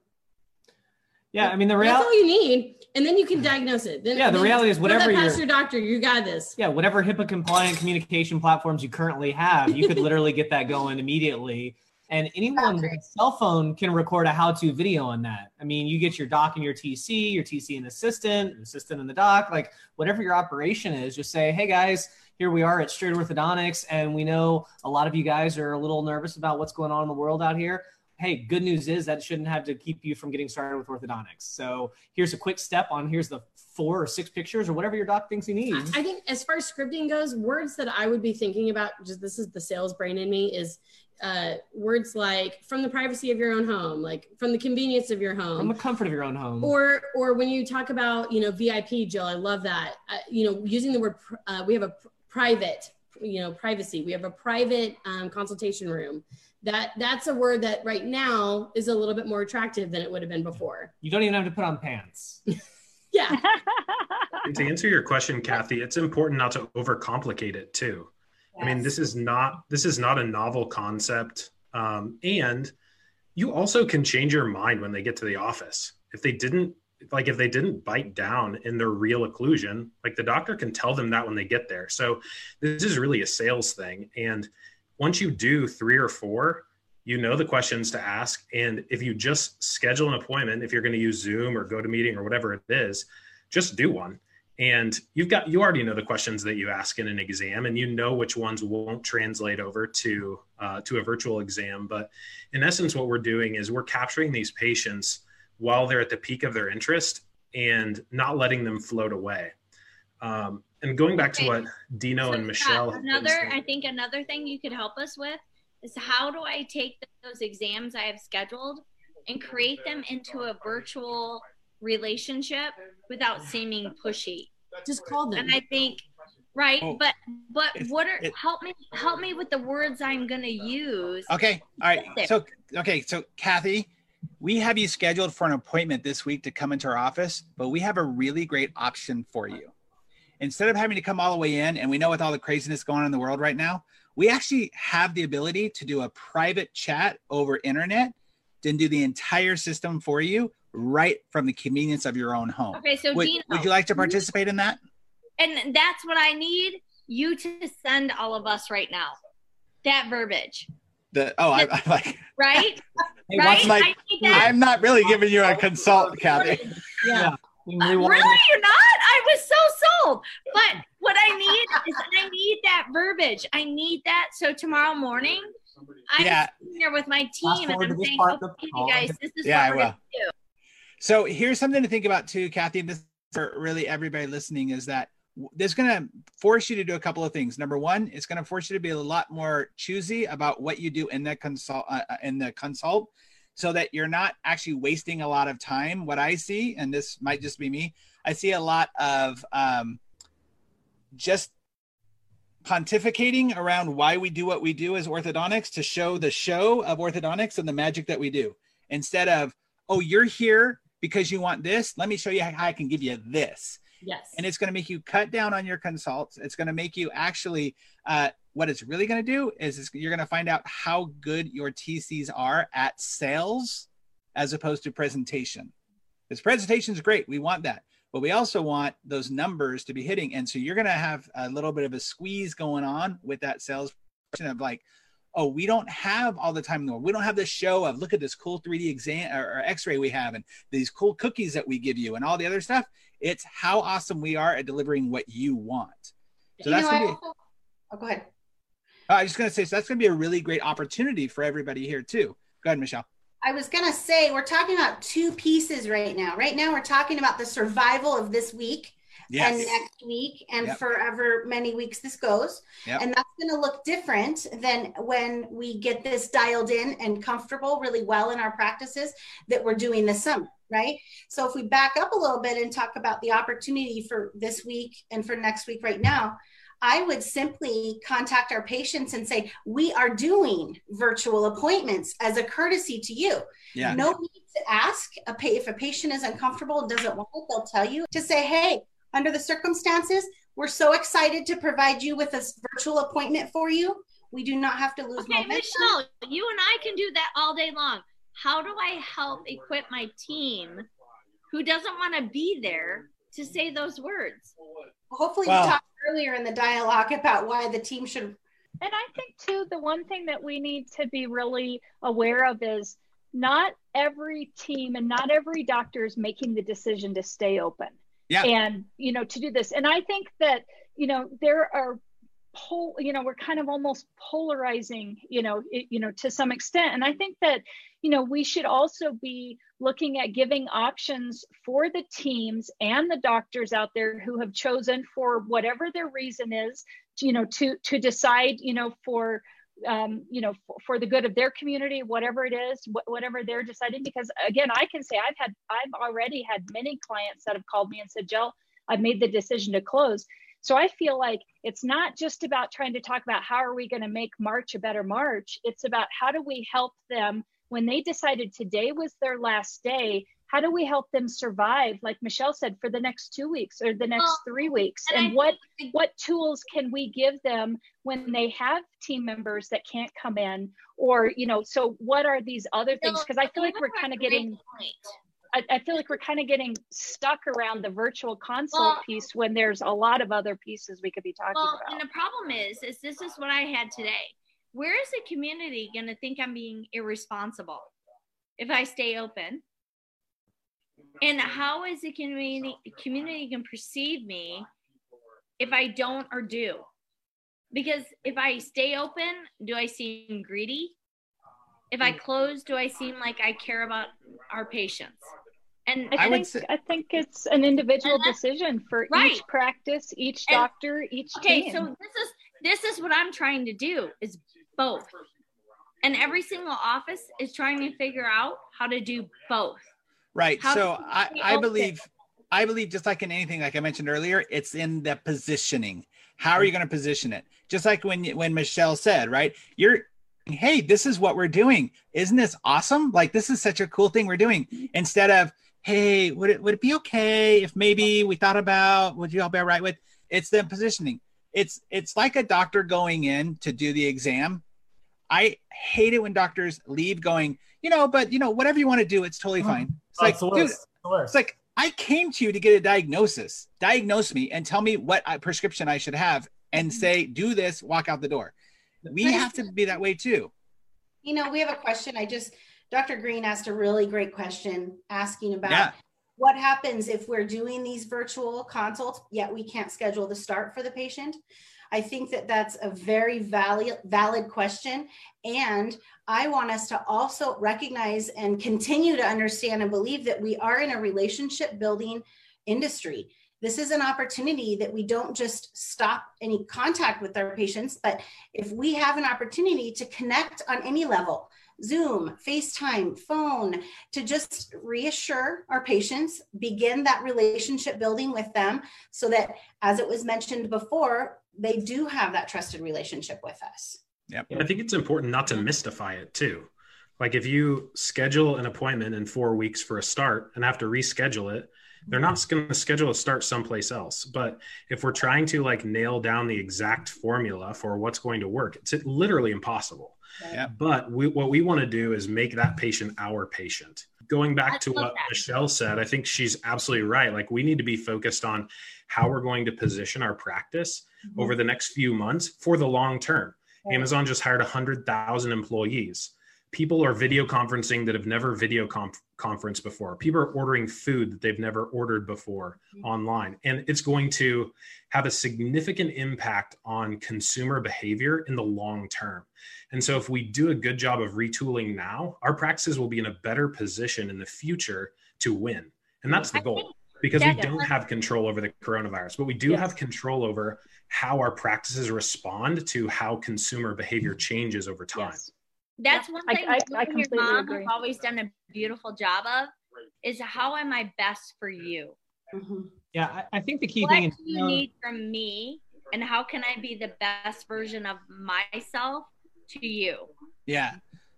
Yeah, I mean the reality. That's all you need, and then you can diagnose it. Then, Yeah, the reality is whatever past you're- your doctor, you got this. yeah, whatever HIPAA compliant communication platforms you currently have, you could literally get that going immediately. And anyone with a cell phone can record a how-to video on that. I mean, you get your doc and your TC, your TC and assistant, an assistant and the doc, like whatever your operation is, just say, hey guys, here we are at Straight Orthodontics, and we know a lot of you guys are a little nervous about what's going on in the world out here. Hey, good news is that shouldn't have to keep you from getting started with orthodontics. So here's a quick step on here's the four or six pictures or whatever your doc thinks he needs. I think as far as scripting goes, words that I would be thinking about, just this is the sales brain in me, is uh, words like from the privacy of your own home, like from the convenience of your home, From home. the comfort of your own home. Or, or when you talk about, you know, VIP, Jill, I love that. Uh, you know, using the word, pr- uh, we have a pr- private, you know, privacy. We have a private um, consultation room. That that's a word that right now is a little bit more attractive than it would have been before. you don't even have to put on pants. [laughs] Yeah, to answer your question, Cathy, it's important not to overcomplicate it too. I mean, this is not this is not a novel concept, um, and you also can change your mind when they get to the office. If they didn't like, if they didn't bite down in their real occlusion, like the doctor can tell them that when they get there. So this is really a sales thing, and once you do three or four, you know the questions to ask, and if you just schedule an appointment, if you're going to use Zoom or GoToMeeting or whatever it is, just do one and you've got you already know the questions that you ask in an exam and you know which ones won't translate over to uh, to a virtual exam. But in essence what we're doing is we're capturing these patients while they're at the peak of their interest and not letting them float away. Um, and going back to what dino So, and michelle another i think another thing you could help us with is how do i take those exams i have scheduled and create them into a virtual relationship without seeming pushy Just call them. and i think right Oh, but but what are it- help me help me with the words i'm gonna use Okay. All right. So, okay. So, Cathy, we have you scheduled for an appointment this week to come into our office, but we have a really great option for you. Instead of having to come all the way in, and we know with all the craziness going on in the world right now, we actually have the ability to do a private chat over internet and do the entire system for you right from the convenience of your own home. okay so Would, Dino, would you like to participate in that? and that's what i need you to send all of us right now that verbiage The oh, I, I'm like, right [laughs] Hey, right my- I need that. I'm not really giving you a consult, Cathy. Yeah. We Uh, really want you're not? I was so sold. But what I need is I need that verbiage. I need that. So tomorrow morning, I'm Yeah. sitting there with my team and I'm saying, part of the okay, you guys, this is Yeah, I what we're gonna do. So here's something to think about too, Cathy. and This for really everybody listening is that this is going to force you to do a couple of things. Number one, it's going to force you to be a lot more choosy about what you do in the consult uh, uh, in the consult, so that you're not actually wasting a lot of time. What I see, and this might just be me, I see a lot of um, just pontificating around why we do what we do as orthodontics to show the show of orthodontics and the magic that we do instead of oh you're here because you want this let me show you how i can give you this. Yes. and it's going to make you cut down on your consults. It's going to make you actually uh, what it's really going to do is it's, you're going to find out how good your tcs are at sales as opposed to presentation. This presentation is great we want that. But we also want those numbers to be hitting. And so you're going to have a little bit of a squeeze going on with that sales of like oh we don't have all the time in the world. We don't have this show of look at this cool 3d exam or, or x-ray we have and these cool cookies that we give you and all the other stuff. It's how awesome we are at delivering what you want. So You that's know, gonna I be oh, go ahead. Oh, i was just going to say so that's going to be a really great opportunity for everybody here too. Go ahead michelle. I was going to say, we're talking about two pieces right now. Right now, we're talking about the survival of this week and next week and Yep. forever many weeks this goes. Yep. And that's going to look different than when we get this dialed in and comfortable really well in our practices that we're doing this summer, right? So if we back up a little bit and talk about the opportunity for this week and for next week right now, I would simply contact our patients and say, we are doing virtual appointments as a courtesy to you. yeah No need to ask a pa- if a patient is uncomfortable and doesn't want it, they'll tell you to say, hey, under the circumstances, we're so excited to provide you with a s- virtual appointment for you. We do not have to lose Okay, momentum. Michelle, you and I can do that all day long. How do I help equip my team who doesn't want to be there to say those words? Hopefully, Well- we talked earlier in the dialogue about why the team should. And I think too, the one thing that we need to be really aware of is not every team and not every doctor is making the decision to stay open. Yeah. And you know, to do this. And I think that, you know, there are pol you know, we're kind of almost polarizing, you know, it, you know, to some extent. And I think that, you know, we should also be looking at giving options for the teams and the doctors out there who have chosen for whatever their reason is you know to to decide you know for um, you know for, for the good of their community whatever it is wh- whatever they're deciding because again i can say i've had i've already had many clients that have called me and said jill i've made the decision to close. So i feel like it's not just about trying to talk about how are we going to make march a better march. It's about how do we help them when they decided today was their last day how do we help them survive like michelle said for the next two weeks or the next Well, three weeks and and what think- what tools can we give them when they have team members that can't come in or you know so what are these other things because i feel like we're kind of getting. I, I feel like we're kind of getting stuck around the virtual consult Well- piece when there's a lot of other pieces we could be talking Well, about and the problem is, is this is what I had today. Where is the community going to think I'm being irresponsible if I stay open? And how is the community community can perceive me if I don't or do? Because if I stay open, do I seem greedy? If I close, do I seem like I care about our patients? And I, I would think say- I think it's an individual Unless- decision for Right. each practice, each And- doctor, each okay team. so this is this is what i'm trying to do is both and every single office is trying to figure out how to do both Right. How so I, I believe I believe just like in anything, like I mentioned earlier, it's in the positioning. How are you going to position it? Just like when when Michelle said, right? You're hey, this is what we're doing. Isn't this awesome? Like this is such a cool thing we're doing. Instead of, hey, would it would it be okay if maybe we thought about would you all be all right with it's the positioning. It's it's like a doctor going in to do the exam. I hate it when doctors leave going, you know, but you know, whatever you want to do, it's totally hmm. fine. It's Oh, like, it's dude, worst. It's it's like I came to you to get a diagnosis. Diagnose me and tell me what I, prescription I should have, and hmm. say, do this, walk out the door. We have to be that way too. You know, we have a question. I just, Dr. Green asked a really great question asking about Yeah. what happens if we're doing these virtual consults, yet we can't schedule the start for the patient. I think that that's a very valid, valid question. And I want us to also recognize and continue to understand and believe that we are in a relationship building industry. This is an opportunity that we don't just stop any contact with our patients, but if we have an opportunity to connect on any level, Zoom, FaceTime, phone, to just reassure our patients, begin that relationship building with them so that, as it was mentioned before, they do have that trusted relationship with us. Yeah. I think it's important not to mystify it too. Like if you schedule an appointment in four weeks for a start and have to reschedule it, they're not going to schedule a start someplace else. But if we're trying to like nail down the exact formula for what's going to work, it's literally impossible. Yeah. But we, what we want to do is make that patient our patient. Going back I to what that. Michelle said, I think she's absolutely right. Like we need to be focused on how we're going to position our practice over the next few months for the long term. Amazon just hired 100,000 employees. People are video conferencing that have never video conf- conference before. People are ordering food that they've never ordered before online. And it's going to have a significant impact on consumer behavior in the long term. And so, if we do a good job of retooling now, our practices will be in a better position in the future to win. And that's the goal because we don't have control over the coronavirus, but we do Yes. have control over how our practices respond to how consumer behavior changes over time. Yes. That's Yeah, one thing I- you I and your completely mom agree. have always done a beautiful job of is how am I best for you? Mhm. Yeah, I, I think the key what thing do is you need from me and how can I be the best version of myself to you? Yeah.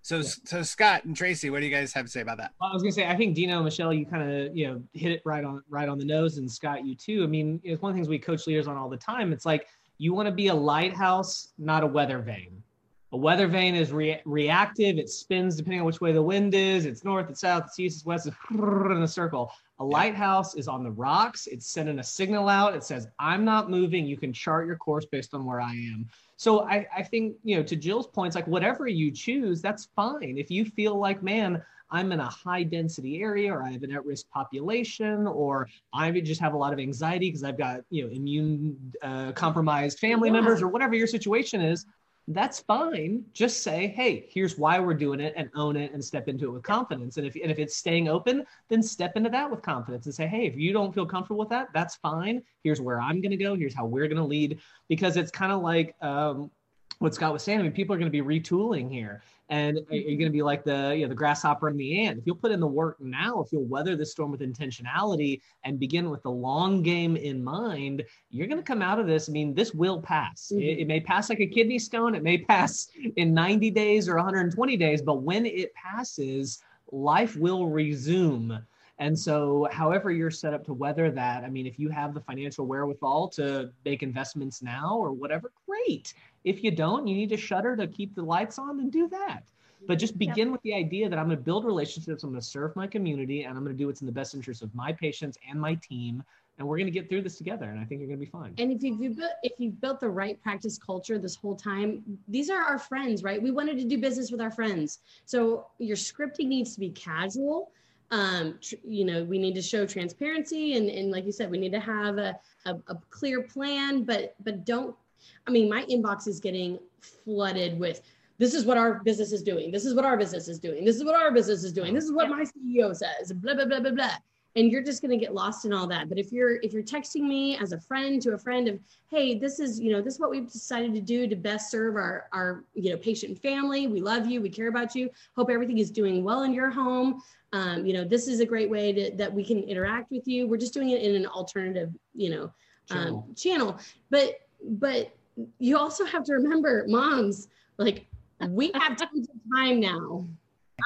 So so Scott and Tracy, what do you guys have to say about that? Well, I was gonna say, I think Dino, Michelle, you kind of you know hit it right on right on the nose, and Scott, you too. I mean, it's one of the things we coach leaders on all the time. It's like you want to be a lighthouse, not a weather vane. A weather vane is re- reactive; it spins depending on which way the wind is. It's north, it's south, it's east, it's west, it's [laughs] in a circle. A lighthouse is on the rocks. It's sending a signal out. It says, "I'm not moving. You can chart your course based on where I am." So I, I think you know to Jill's points, like whatever you choose, that's fine. If you feel like, man, I'm in a high density area or I have an at risk population or I just have a lot of anxiety because I've got, you know, immune uh, compromised family Yeah. members or whatever your situation is, that's fine. Just say, hey, here's why we're doing it and own it and step into it with confidence. And if, and if it's staying open, then step into that with confidence and say, hey, if you don't feel comfortable with that, that's fine. Here's where I'm going to go. Here's how we're going to lead. Because it's kind of like um, what Scott was saying. I mean, people are going to be retooling here. And you're going to be like the you know the grasshopper and the ant? If you'll put in the work now, if you'll weather the storm with intentionality and begin with the long game in mind, you're going to come out of this. I mean, this will pass. Mhm. It, it may pass like a kidney stone. It may pass in 90 days or 120 days, but when it passes, life will resume. And so, however you're set up to weather that, I mean, if you have the financial wherewithal to make investments now or whatever, great. If you don't, you need to shutter to keep the lights on, and do that. But just Yep. begin with the idea that I'm going to build relationships, I'm going to serve my community, and I'm going to do what's in the best interest of my patients and my team. And we're going to get through this together. And I think you're going to be fine. And if you've built, if you've built the right practice culture this whole time, these are our friends, right? We wanted to do business with our friends. So your scripting needs to be casual. Um, tr- you know, we need to show transparency and, and like you said, we need to have a, a, a clear plan, but, but don't, I mean, my inbox is getting flooded with, this is what our business is doing. This is what our business is doing. This is what our business is doing. This is what my CEO says, blah, blah, blah, blah, blah. And you're just going to get lost in all that. But if you're if you're texting me as a friend to a friend of hey this is you know this is what we've decided to do to best serve our our you know patient and family. We love you. We care about you. Hope everything is doing well in your home um, you know this is a great way to, that we can interact with you we're just doing it in an alternative you know um, channel. channel but but you also have to remember moms like we have [laughs] tons of time now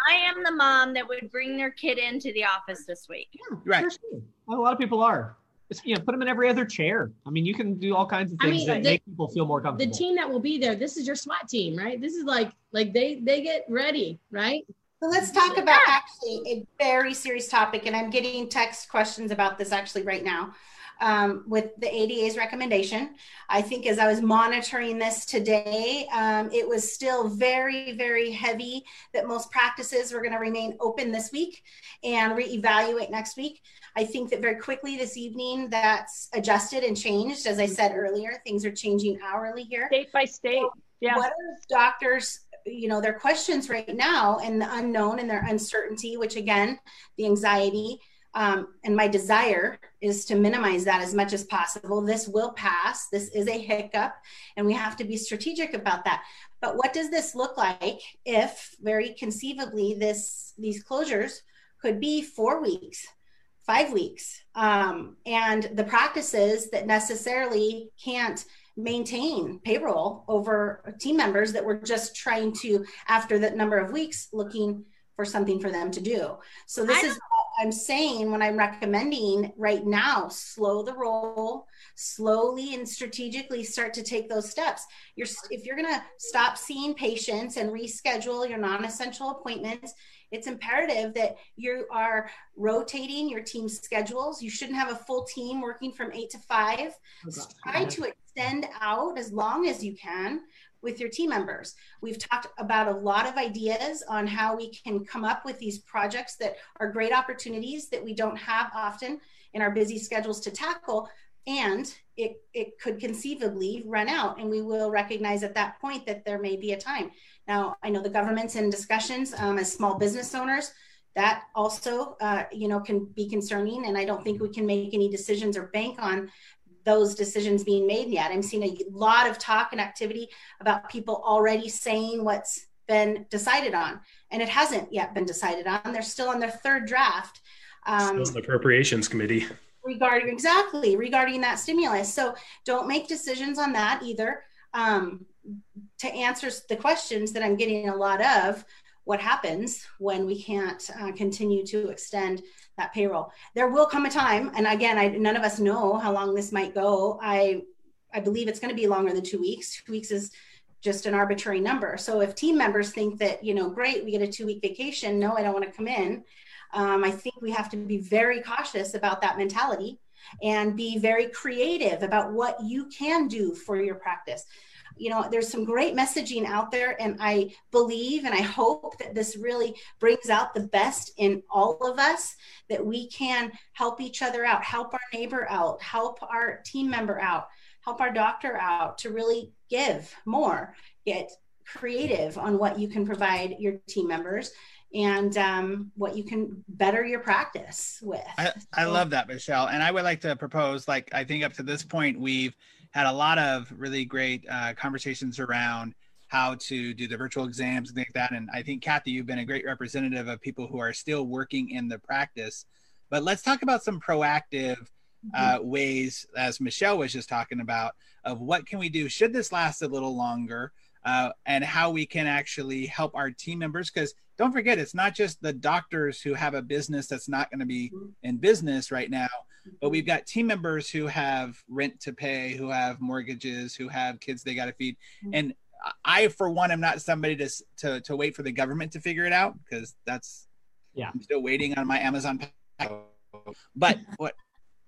I am the mom that would bring their kid into the office this week. Yeah, right. Sure. A lot of people are. Just, you know, put them in every other chair. I mean, you can do all kinds of things I mean, that the, make people feel more comfortable. The team that will be there, this is your SWAT team, right? This is like like they they get ready, right? So let's talk about actually a very serious topic, and I'm getting text questions about this actually right now um, with the ADA's recommendation. I think as I was monitoring this today, um, it was still very, very heavy that most practices were going to remain open this week and reevaluate next week. I think that very quickly this evening that's adjusted and changed. As I said earlier, things are changing hourly here. State by state. Yeah. What are doctors you know their questions right now and the unknown and their uncertainty which again the anxiety um, and my desire is to minimize that as much as possible. This will pass. This is a hiccup, and we have to be strategic about that. But what does this look like if, very conceivably, this these closures could be four weeks, five weeks, um, and the practices that necessarily can't maintain payroll over team members that we're just trying to, after that number of weeks, looking for something for them to do. So this is I'm saying when I'm recommending right now, slow the roll, slowly and strategically start to take those steps. You're if you're going to stop seeing patients and reschedule your non-essential appointments, it's imperative that you are rotating your team schedules. You shouldn't have a full team working from 8 to 5. Try to extend out as long as you can with your team members. We've talked about a lot of ideas on how we can come up with these projects that are great opportunities that we don't have often in our busy schedules to tackle. And it, it could conceivably run out, and we will recognize at that point that there may be a time. Now, I know the government's in discussions um, as small business owners. That also, uh, you know, can be concerning, and I don't think we can make any decisions or bank on those decisions being made yet. I'm seeing a lot of talk and activity about people already saying what's been decided on, and it hasn't yet been decided on. They're still on their third draft. Um, still the appropriations committee. Regarding exactly regarding that stimulus, so don't make decisions on that either. Um, to answer the questions that I'm getting a lot of, what happens when we can't uh, continue to extend that payroll. There will come a time, and again, I, none of us know how long this might go. I I believe it's going to be longer than two weeks. Two weeks is just an arbitrary number. So if team members think that you know, great, we get a two week vacation. No, I don't want to come in. Um, I think we have to be very cautious about that mentality and be very creative about what you can do for your practice you know there's some great messaging out there and i believe and i hope that this really brings out the best in all of us that we can help each other out help our neighbor out help our team member out help our doctor out to really give more get creative on what you can provide your team members and um, what you can better your practice with. I, I love that, Michelle. And I would like to propose, like, I think up to this point, we've had a lot of really great uh, conversations around how to do the virtual exams and things like that. And I think, Cathy, you've been a great representative of people who are still working in the practice. But let's talk about some proactive uh, mm-hmm. ways, as Michelle was just talking about, of what can we do should this last a little longer, uh, and how we can actually help our team members. Because don't forget, it's not just the doctors who have a business that's not going to be mm-hmm. in business right now but we've got team members who have rent to pay, who have mortgages, who have kids they got to feed. Mm-hmm. And I, for one, am not somebody to, to, to wait for the government to figure it out because that's, yeah, I'm still waiting on my Amazon. But [laughs] what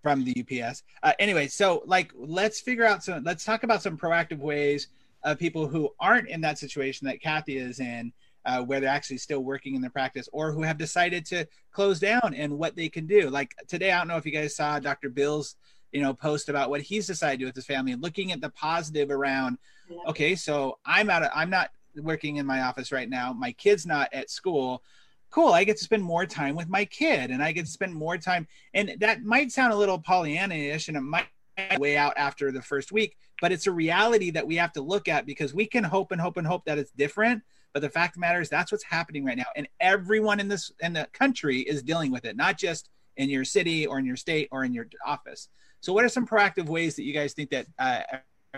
from the UPS. Uh, anyway, so like, let's figure out some, let's talk about some proactive ways of people who aren't in that situation that Cathy is in uh, where they're actually still working in their practice or who have decided to close down and what they can do. Like today, I don't know if you guys saw Dr. Bill's you know post about what he's decided to do with his family and looking at the positive around okay so i'm out of i'm not working in my office right now my kid's not at school cool i get to spend more time with my kid and i get to spend more time and that might sound a little pollyanna-ish and it might way out after the first week but it's a reality that we have to look at because we can hope and hope and hope that it's different but the fact of the matter is that's what's happening right now and everyone in this in the country is dealing with it not just in your city or in your state or in your office so, what are some proactive ways that you guys think that uh,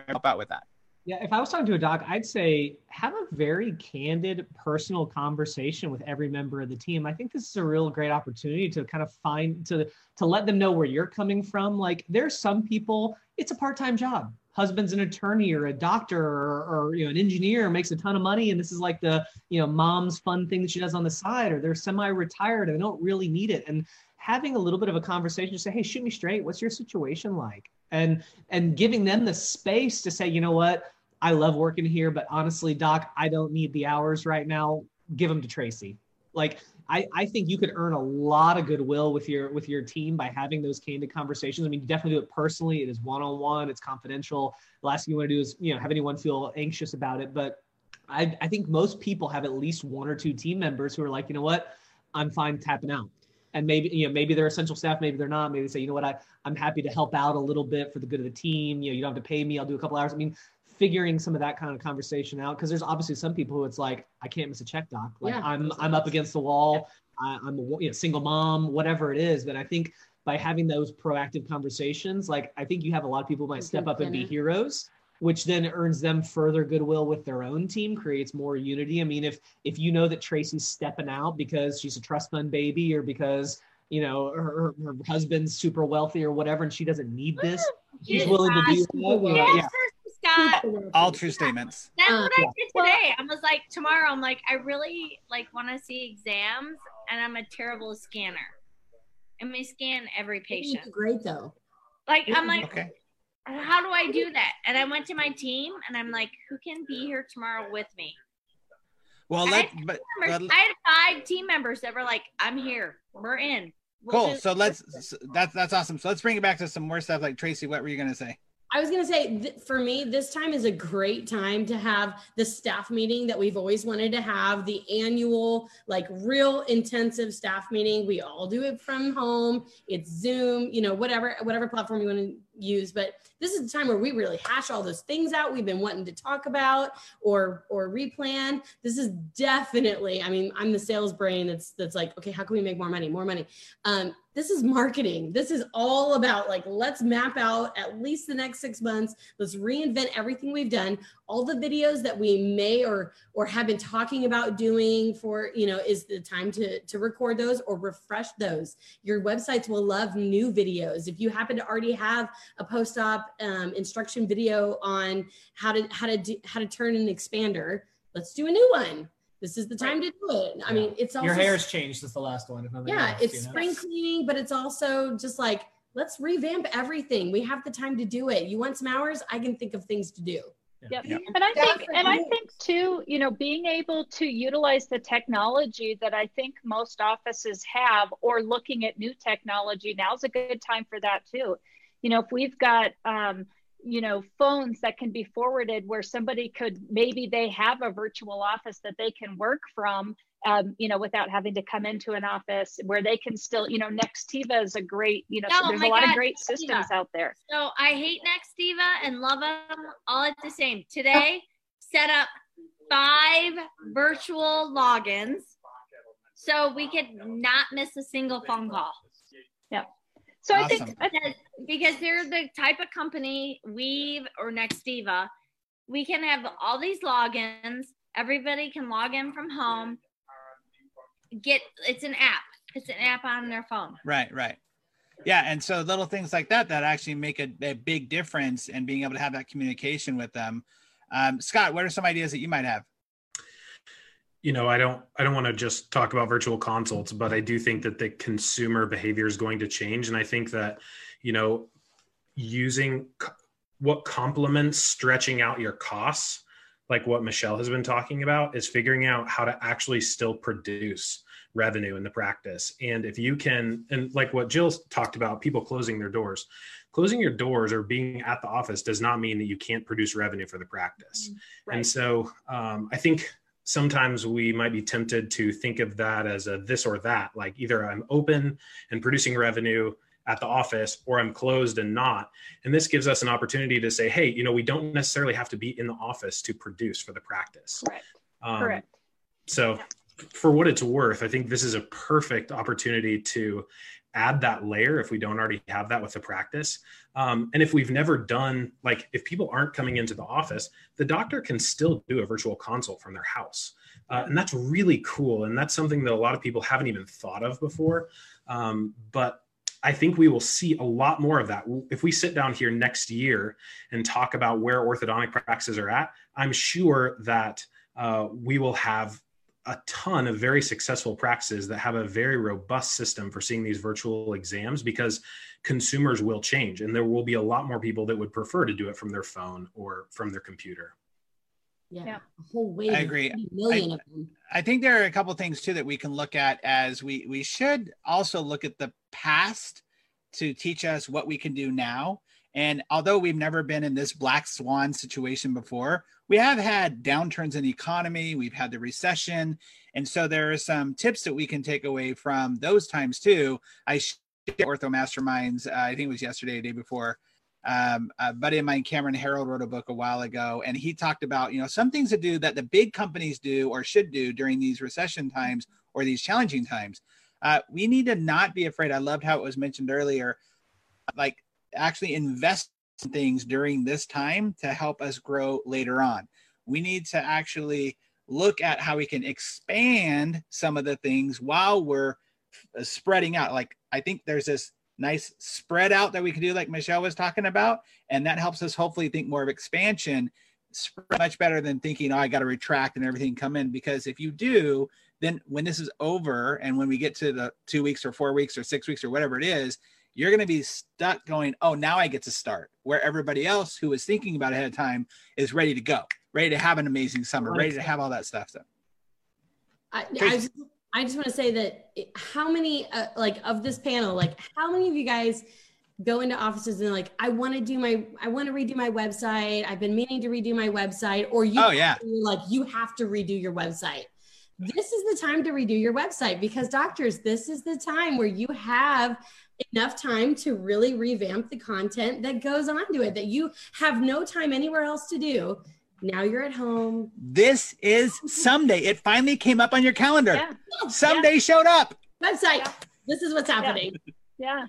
help out with that? Yeah, if I was talking to a doc, I'd say have a very candid, personal conversation with every member of the team. I think this is a real great opportunity to kind of find to to let them know where you're coming from. Like, there's some people, it's a part-time job. Husband's an attorney or a doctor or, or you know an engineer makes a ton of money, and this is like the you know mom's fun thing that she does on the side, or they're semi-retired and they don't really need it. And having a little bit of a conversation say hey shoot me straight. What's your situation like? And and giving them the space to say you know what? I love working here but honestly doc i don't need the hours right now. Give them to tracy. Like I, I think you could earn a lot of goodwill with your with your team by having those candid conversations. I mean, you definitely do it personally. It is one on one. It's confidential. The last thing you want to do is you know have anyone feel anxious about it. But I, I think most people have at least one or two team members who are like, you know what, I'm fine tapping out and maybe you know maybe they're essential staff maybe they're not maybe they say you know what I, i'm happy to help out a little bit for the good of the team you know you don't have to pay me i'll do a couple hours i mean figuring some of that kind of conversation out because there's obviously some people who it's like i can't miss a check doc. Like yeah, i'm i'm up against the wall. I, i'm a you know, single mom whatever it is. But i think by having those proactive conversations like i think you have a lot of people might step up and be heroes which then earns them further goodwill with their own team, creates more unity. I mean, if if you know that Tracy's stepping out because she's a trust fund baby or because you know her, her husband's super wealthy or whatever, and she doesn't need this, she's willing to do that. Yes, yeah. Scott. All true statements. That's uh, what I did today. I was like, tomorrow, I'm like, I really like want to see exams, and I'm a terrible scanner. And we scan every patient. Great though. Like I'm like, okay how do I do that? And I went to my team and I'm like, who can be here tomorrow with me? Well, let but, but, I had five team members that were like, I'm here. We're in. We'll cool. So let's that's that's awesome. So let's bring it back to some more stuff. Like Tracy, what were you gonna say? I was going to say, th- for me, this time is a great time to have the staff meeting that we've always wanted to have the annual, like real intensive staff meeting. We all do it from home. It's Zoom, you know, whatever, whatever platform you want to use. But this is the time where we really hash all those things out we've been wanting to talk about or or replan. This is definitely, I mean, I'm the sales brain that's that's like, okay, how can we make more money? More money. Um, this is marketing. This is all about like, let's map out at least the next six months. Let's reinvent everything we've done. All the videos that we may or or have been talking about doing for, you know, is the time to to record those or refresh those. Your websites will love new videos. If you happen to already have a post-op um, instruction video on how to how to do, how to turn an expander, let's do a new one this is the time right. to do it. I yeah. mean, it's also your hair's changed since the last one. yeah, else, it's you know? spring cleaning, but it's also just like let's revamp everything. We have the time to do it. You want some hours? I can think of things to do. Yep. yep. And I think and I think too, you know, being able to utilize the technology that I think most offices have or looking at new technology, now's a good time for that too. You know, if we've got um, you know phones that can be forwarded where somebody could maybe they have a virtual office that they can work from um, you know without having to come into an office where they can still you know nextiva is a great you know oh, so there's a lot God, of great systems out there so i hate nextiva and love them all at the same today set up five virtual logins so we could not miss a single phone call yeah so awesome. I think because, because they're the type of company Weave or Nextiva, we can have all these logins. Everybody can log in from home. Get it's an app. It's an app on their phone. Right, right. Yeah, and so little things like that that actually make a, a big difference in being able to have that communication with them. Um, Scott, what are some ideas that you might have? you know i don't i don't want to just talk about virtual consults but i do think that the consumer behavior is going to change and i think that you know using what complements stretching out your costs like what Michelle has been talking about, is figuring out how to actually still produce revenue in the practice. And if you can, and like what Jill talked about, people closing their doors, closing your doors or being at the office does not mean that you can't produce revenue for the practice. Mm-hmm. Right. And so um, I think sometimes we might be tempted to think of that as a this or that, like either I'm open and producing revenue at the office or I'm closed and not. And this gives us an opportunity to say, hey, you know, we don't necessarily have to be in the office to produce for the practice. Correct. Um, Correct. So, for what it's worth, I think this is a perfect opportunity to add that layer if we don't already have that with the practice. Um, and if we've never done, like, if people aren't coming into the office, the doctor can still do a virtual consult from their house. Uh, and that's really cool. And that's something that a lot of people haven't even thought of before. Um, but I think we will see a lot more of that. If we sit down here next year and talk about where orthodontic practices are at, I'm sure that uh, we will have a ton of very successful practices that have a very robust system for seeing these virtual exams because consumers will change and there will be a lot more people that would prefer to do it from their phone or from their computer. Yeah, yeah. a whole wave. I agree. Million I, of them. I think there are a couple things too that we can look at as we we should also look at the past to teach us what we can do now. And although we've never been in this black swan situation before, we have had downturns in the economy, we've had the recession. And so there are some tips that we can take away from those times too. I Ortho Masterminds, uh, I think it was yesterday, the day before. Um, a buddy of mine, Cameron Herold, wrote a book a while ago, and he talked about you know some things to do that the big companies do or should do during these recession times or these challenging times. Uh, we need to not be afraid. I loved how it was mentioned earlier, like actually invest in things during this time to help us grow later on. We need to actually look at how we can expand some of the things while we're uh, spreading out. Like I think there's this nice spread out that we can do, like Michelle was talking about, and that helps us hopefully think more of expansion. Much better than thinking, oh, I got to retract and everything come in. Because if you do, then when this is over and when we get to the two weeks or four weeks or six weeks or whatever it is, you're going to be stuck going, oh, now I get to start. Where everybody else who was thinking about ahead of time is ready to go, ready to have an amazing summer, ready to have all that stuff. So. I, I just, I just want to say that how many, uh, like, of this panel, like, how many of you guys go into offices and like, I want to do my, I want to redo my website. I've been meaning to redo my website, or you, oh yeah, like you have to redo your website this is the time to redo your website because doctors, this is the time where you have enough time to really revamp the content that goes onto it that you have no time anywhere else to do. Now you're at home. This is someday. It finally came up on your calendar. Yeah. Someday yeah. showed up. Website. Yeah. This is what's happening. Yeah.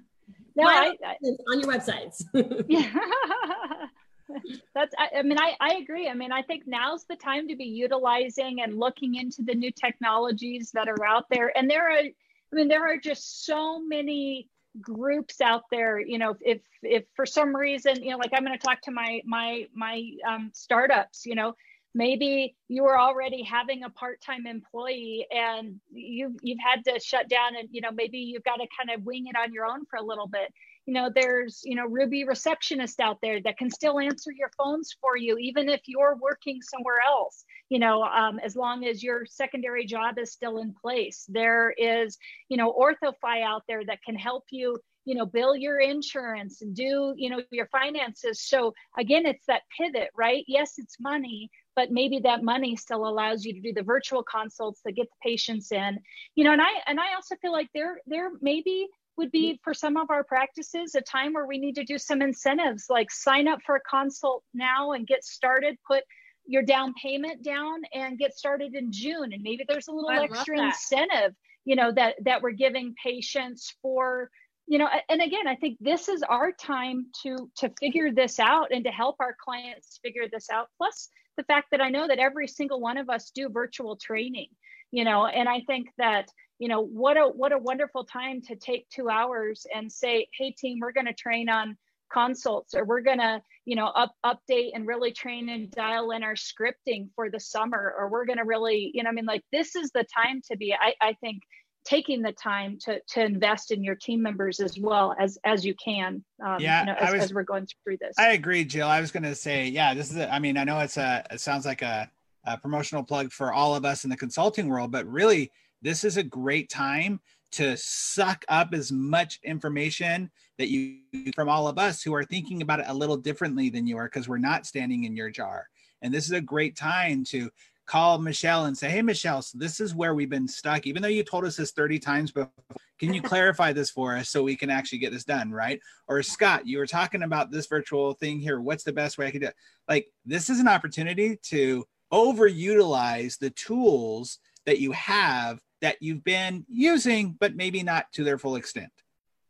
No, I, I, on your websites. yeah. [laughs] [laughs] That's, I, I, mean, I, I agree. I mean, I think now's the time to be utilizing and looking into the new technologies that are out there. And there are, I mean, there are just so many groups out there you know if if for some reason you know like i'm going to talk to my my my um, startups you know maybe you were already having a part-time employee and you've you've had to shut down and you know maybe you've got to kind of wing it on your own for a little bit. You know there's you know ruby receptionist out there that can still answer your phones for you even if you're working somewhere else you know um, as long as your secondary job is still in place. There is you know OrthoFi out there that can help you you know bill your insurance and do you know your finances. So again it's that pivot right? Yes it's money but maybe that money still allows you to do the virtual consults that get the patients in. You know and i and i also feel like there there maybe would be for some of our practices a time where we need to do some incentives like sign up for a consult now and get started put your down payment down and get started in june. And maybe there's a little I extra incentive you know that that we're giving patients for you know and again i think this is our time to to figure this out and to help our clients figure this out. Plus the fact that i know that every single one of us do virtual training you know and i think that you know what a what a wonderful time to take two hours and say hey team we're going to train on consults or we're going to you know up update and really train and dial in our scripting for the summer or we're going to really you know i mean like this is the time to be i, I think taking the time to to invest in your team members as well as as you can. Um, Yeah, you know, as, was- as we're going through this. I agree, Jill. I was going to say, yeah, this is. A, I mean, I know it's a. It sounds like a, a promotional plug for all of us in the consulting world, but really, this is a great time to suck up as much information that you from all of us who are thinking about it a little differently than you are because we're not standing in your jar. And this is a great time to call Michelle and say, "Hey, Michelle, so this is where we've been stuck. Even though you told us this 30 times before, can you clarify this for us so we can actually get this done, right?" Or Scott, you were talking about this virtual thing here. What's the best way I could do it? Like, this is an opportunity to overutilize the tools that you have that you've been using, but maybe not to their full extent.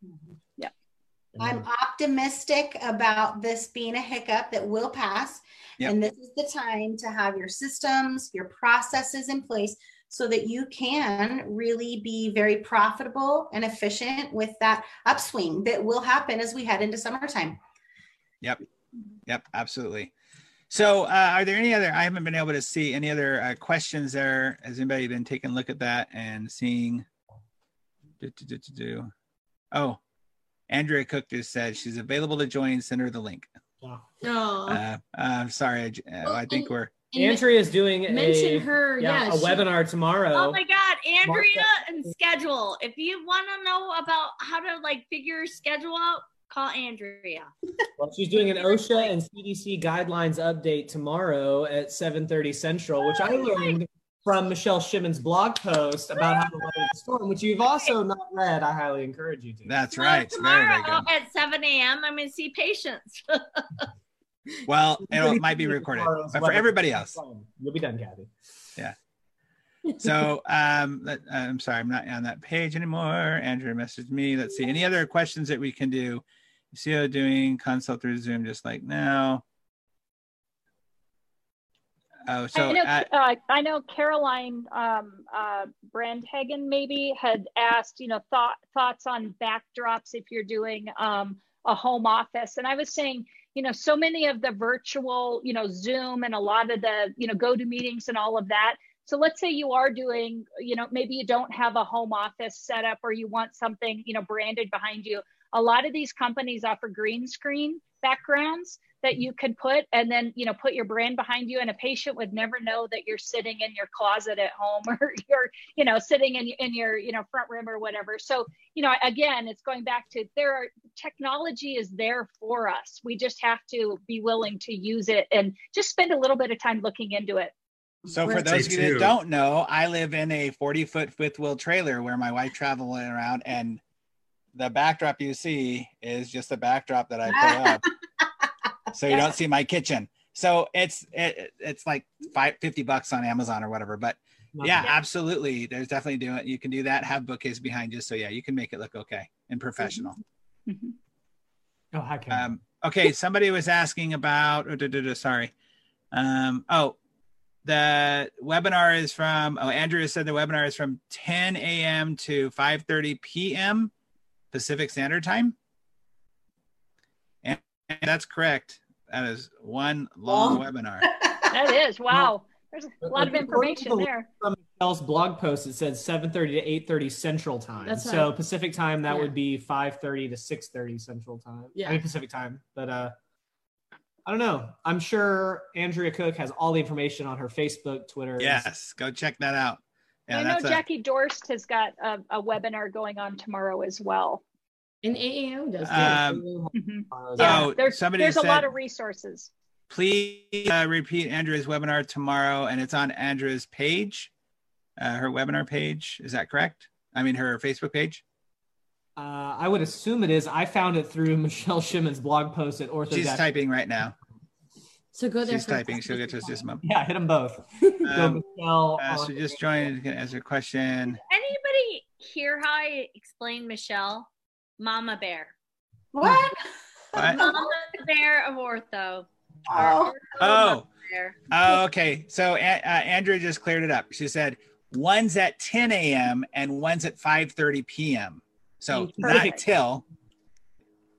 Mm-hmm. Yeah. Mm-hmm. I'm optimistic about this being a hiccup that will pass. Yep. And this is the time to have your systems, your processes in place so that you can really be very profitable and efficient with that upswing that will happen as we head into summertime. Yep. Yep. Absolutely. So, uh, are there any other? I haven't been able to see any other uh, questions there. Has anybody been taking a look at that and seeing? Do, do, do, do, do. Oh, Andrea Cook just said she's available to join. Send her the link. Oh. Uh, uh, sorry, I, uh, I think we're. And Andrea is doing mention a, her. yeah, Yeah, a she- webinar tomorrow. Oh my God, Andrea and schedule. If you want to know about how to like figure your schedule out, call Andrea. Well, she's doing an OSHA and CDC guidelines update tomorrow at 7:30 Central, which I learned from Michelle Shimmin's blog post about how to weather the storm, which you've also not read. I highly encourage you to. That's Well, right. Very, very tomorrow at 7 a.m. I'm going to see patients. [laughs] Well, [laughs] it might be recorded, but for everybody else. You'll be done, Cathy. Yeah. so, um, let- I'm sorry, I'm not on that page anymore. Andrew messaged me. Let's see. Any other questions that we can do? CEO doing consult through Zoom just like now. Oh, so I know, uh, uh, I know Caroline um, uh, Brandhagen maybe had asked, you know, thought, thoughts on backdrops if you're doing um, a home office. And I was saying, you know, so many of the virtual, you know, Zoom and a lot of the, you know, GoToMeetings and all of that. So let's say you are doing, you know, maybe you don't have a home office set up or you want something, you know, branded behind you. A lot of these companies offer green screen backgrounds that you could put and then you know put your brand behind you and a patient would never know that you're sitting in your closet at home [laughs] or you're you know sitting in, in your you know front room or whatever. So you know again it's going back to there are technology is there for us. We just have to be willing to use it and just spend a little bit of time looking into it. So for those of you that don't know, I live in a 40 foot fifth wheel trailer where my wife traveling around, and the backdrop you see is just the backdrop that I put up, [laughs] so you don't see my kitchen. So it's it, it's like five fifty bucks on Amazon or whatever. But yeah, absolutely. There's definitely doing you can do that. Have bookcase behind you, so yeah, you can make it look okay and professional. Mhm. Oh, hi, Kevin. Um, okay, somebody was asking about. Oh, duh, duh, duh, sorry. Um, oh, the webinar is from. Oh, Andrea said the webinar is from 10 a.m. to 5:30 p.m. Pacific Standard Time. And, and that's correct. That is one long Long. webinar. [laughs] that is wow there's a lot of information there From Michelle's blog post, it said 7:30 to 8:30 Central Time. That's so right. Pacific Time, that Yeah. would be 5:30 to 6:30 Central Time. Yeah. I mean Pacific Time, but uh, I don't know. I'm sure Andrea Cook has all the information on her Facebook, Twitter. Yes, go check that out. Yeah, i know that's a, jackie dorst has got a, a webinar going on tomorrow as well And AAO does. Too. Um, Mhm. Yeah. Oh, there's, somebody there's a lot of resources please uh, repeat Andrea's webinar tomorrow, and it's on Andrea's page, uh, her webinar page. Is that correct? I mean, her Facebook page. Uh, I would assume it is. I found it through [laughs] Michelle Shimmin's blog post at Ortho. She's typing right now. So go there. She's for- typing. She'll get to us just a moment. Yeah, hit them both. Um, Michelle. uh, so just joined to answer a question. Anybody hear how I explained Michelle? Mama Bear. What? What? Mama Bear of Ortho. Oh. Oh, oh, okay. So uh, Andrea just cleared it up. She said one's at 10 a.m. and one's at 5:30 p.m. So not Perfect. till.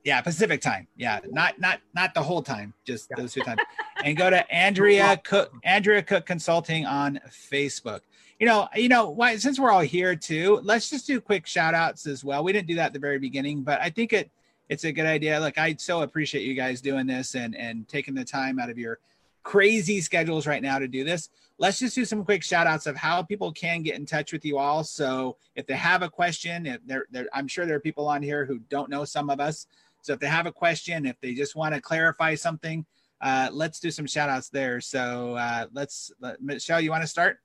Yeah, Pacific time. Yeah, not not not the whole time, just those two times. And go to Andrea [laughs] Cook, Andrea Cook Consulting on Facebook. you know, you know, why since we're all here too, let's just do quick shout outs as well. We didn't do that at the very beginning, but I think it it's a good idea. Look, I so appreciate you guys doing this and and taking the time out of your crazy schedules right now to do this. Let's just do some quick shout outs of how people can get in touch with you all. So if they have a question, if they're, they're I'm sure there are people on here who don't know some of us. So if they have a question, if they just want to clarify something, uh, let's do some shout outs there. So uh, let's, let, Michelle, you want to start?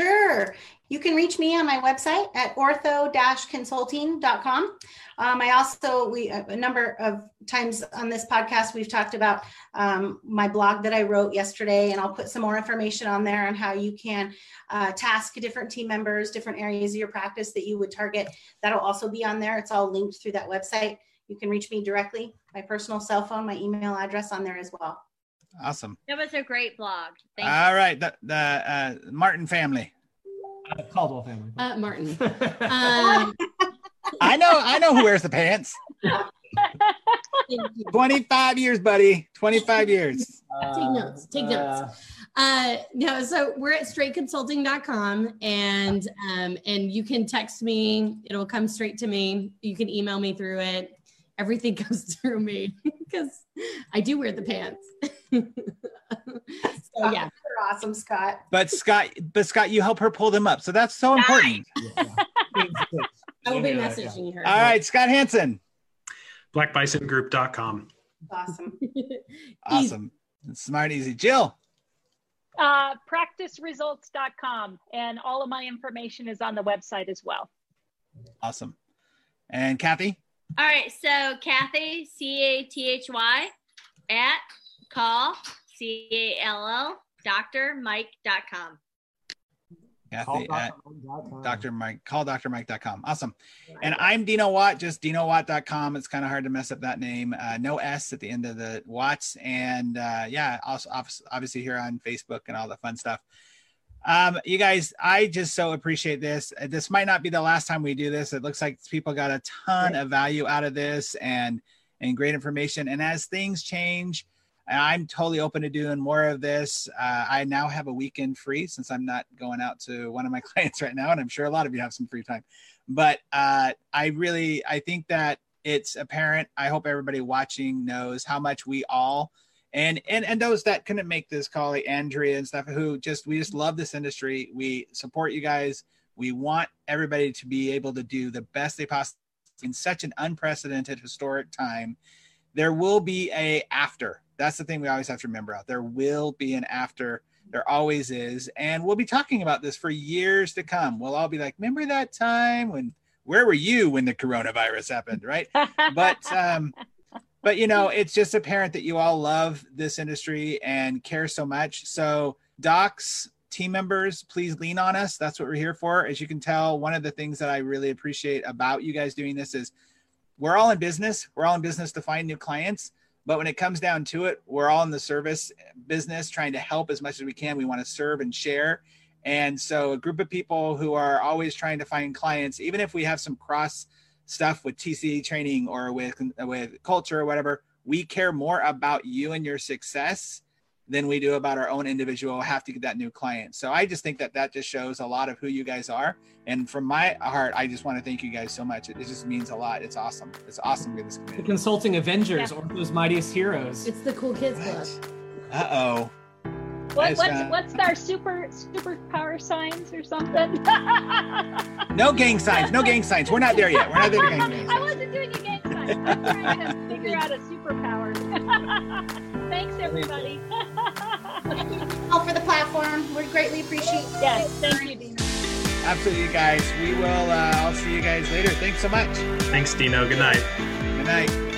Sure. You can reach me on my website at ortho-consulting.com. Um, I also, we a number of times on this podcast, we've talked about um, my blog that I wrote yesterday, and I'll put some more information on there on how you can uh, task different team members, different areas of your practice that you would target. That'll also be on there. It's all linked through that website. You can reach me directly, my personal cell phone, my email address on there as well. Awesome. That was a great blog. Thank All you. right, the, the uh, Martin family. Uh, Caldwell family. Uh, Martin. [laughs] um, I know. I know who wears the pants. 25 years, buddy. 25 [laughs] years. Uh, take notes. Take notes. Uh, no, so we're at straightconsulting.com and um, and you can text me. It'll come straight to me. You can email me through it. Everything [laughs] comes through me [laughs] because I do wear the pants. [laughs] so yeah, You're awesome, Scott. But Scott, but Scott, you help her pull them up, so that's so important. I will be messaging her. All right, Scott Hansen. Blackbisongroup.com. Awesome. awesome. Smart, easy. Jill. Uh, practiceresults.com. And all of my information is on the website as well. Awesome. And Cathy? All right. So Cathy, C A T H Y, at call, C A L L, drmike.com. Cathy at Dr. Mike, call drmike.com. Awesome. And I'm Dino Watt, just dinowatt.com. It's kind of hard to mess up that name. Uh, no S at the end of the Watts. And uh, yeah, also obviously here on Facebook and all the fun stuff. Um, you guys, I just so appreciate this. Uh, this might not be the last time we do this. It looks like people got a ton of value out of this and and great information. And as things change, I'm totally open to doing more of this. Uh, I now have a weekend free since I'm not going out to one of my [laughs] clients right now, and I'm sure a lot of you have some free time. But uh, I really, I think that it's apparent. I hope everybody watching knows how much we all and and and those that couldn't make this call, like Andrea and stuff, who just we just love this industry. We support you guys. We want everybody to be able to do the best they possibly in such an unprecedented historic time. There will be a after that's the thing we always have to remember out. There will be an after. There always is. And we'll be talking about this for years to come. We'll all be like, remember that time when where were you when the coronavirus happened? Right. [laughs] but um but you know, it's just apparent that you all love this industry and care so much. So docs, team members, please lean on us. That's what we're here for. As you can tell, one of the things that I really appreciate about you guys doing this is we're all in business. We're all in business to find new clients but when it comes down to it, we're all in the service business trying to help as much as we can. We want to serve and share. And so, a group of people who are always trying to find clients, even if we have some cross stuff with TCE training or with with culture or whatever, we care more about you and your success than we do about our own individual have to get that new client. So I just think that that just shows a lot of who you guys are. And from my heart, I just want to thank you guys so much. It, it just means a lot. It's awesome. It's awesome to get this community. The Consulting Avengers, yeah. Ortho's Mightiest Heroes. It's the cool kids club. Uh oh. What, what's what's our super super power signs or something? [laughs] no gang signs. No gang signs. We're not there yet. We're not there. Gang signs. [laughs] I wasn't doing a gang signs. I'm trying to figure out a superpower. [laughs] Thanks, everybody. thank you all for the platform. We greatly appreciate. Yes, thank you, Dino. Absolutely, guys. We will. Uh, I'll see you guys later. Thanks so much. Thanks, Dino. Good night. Good night.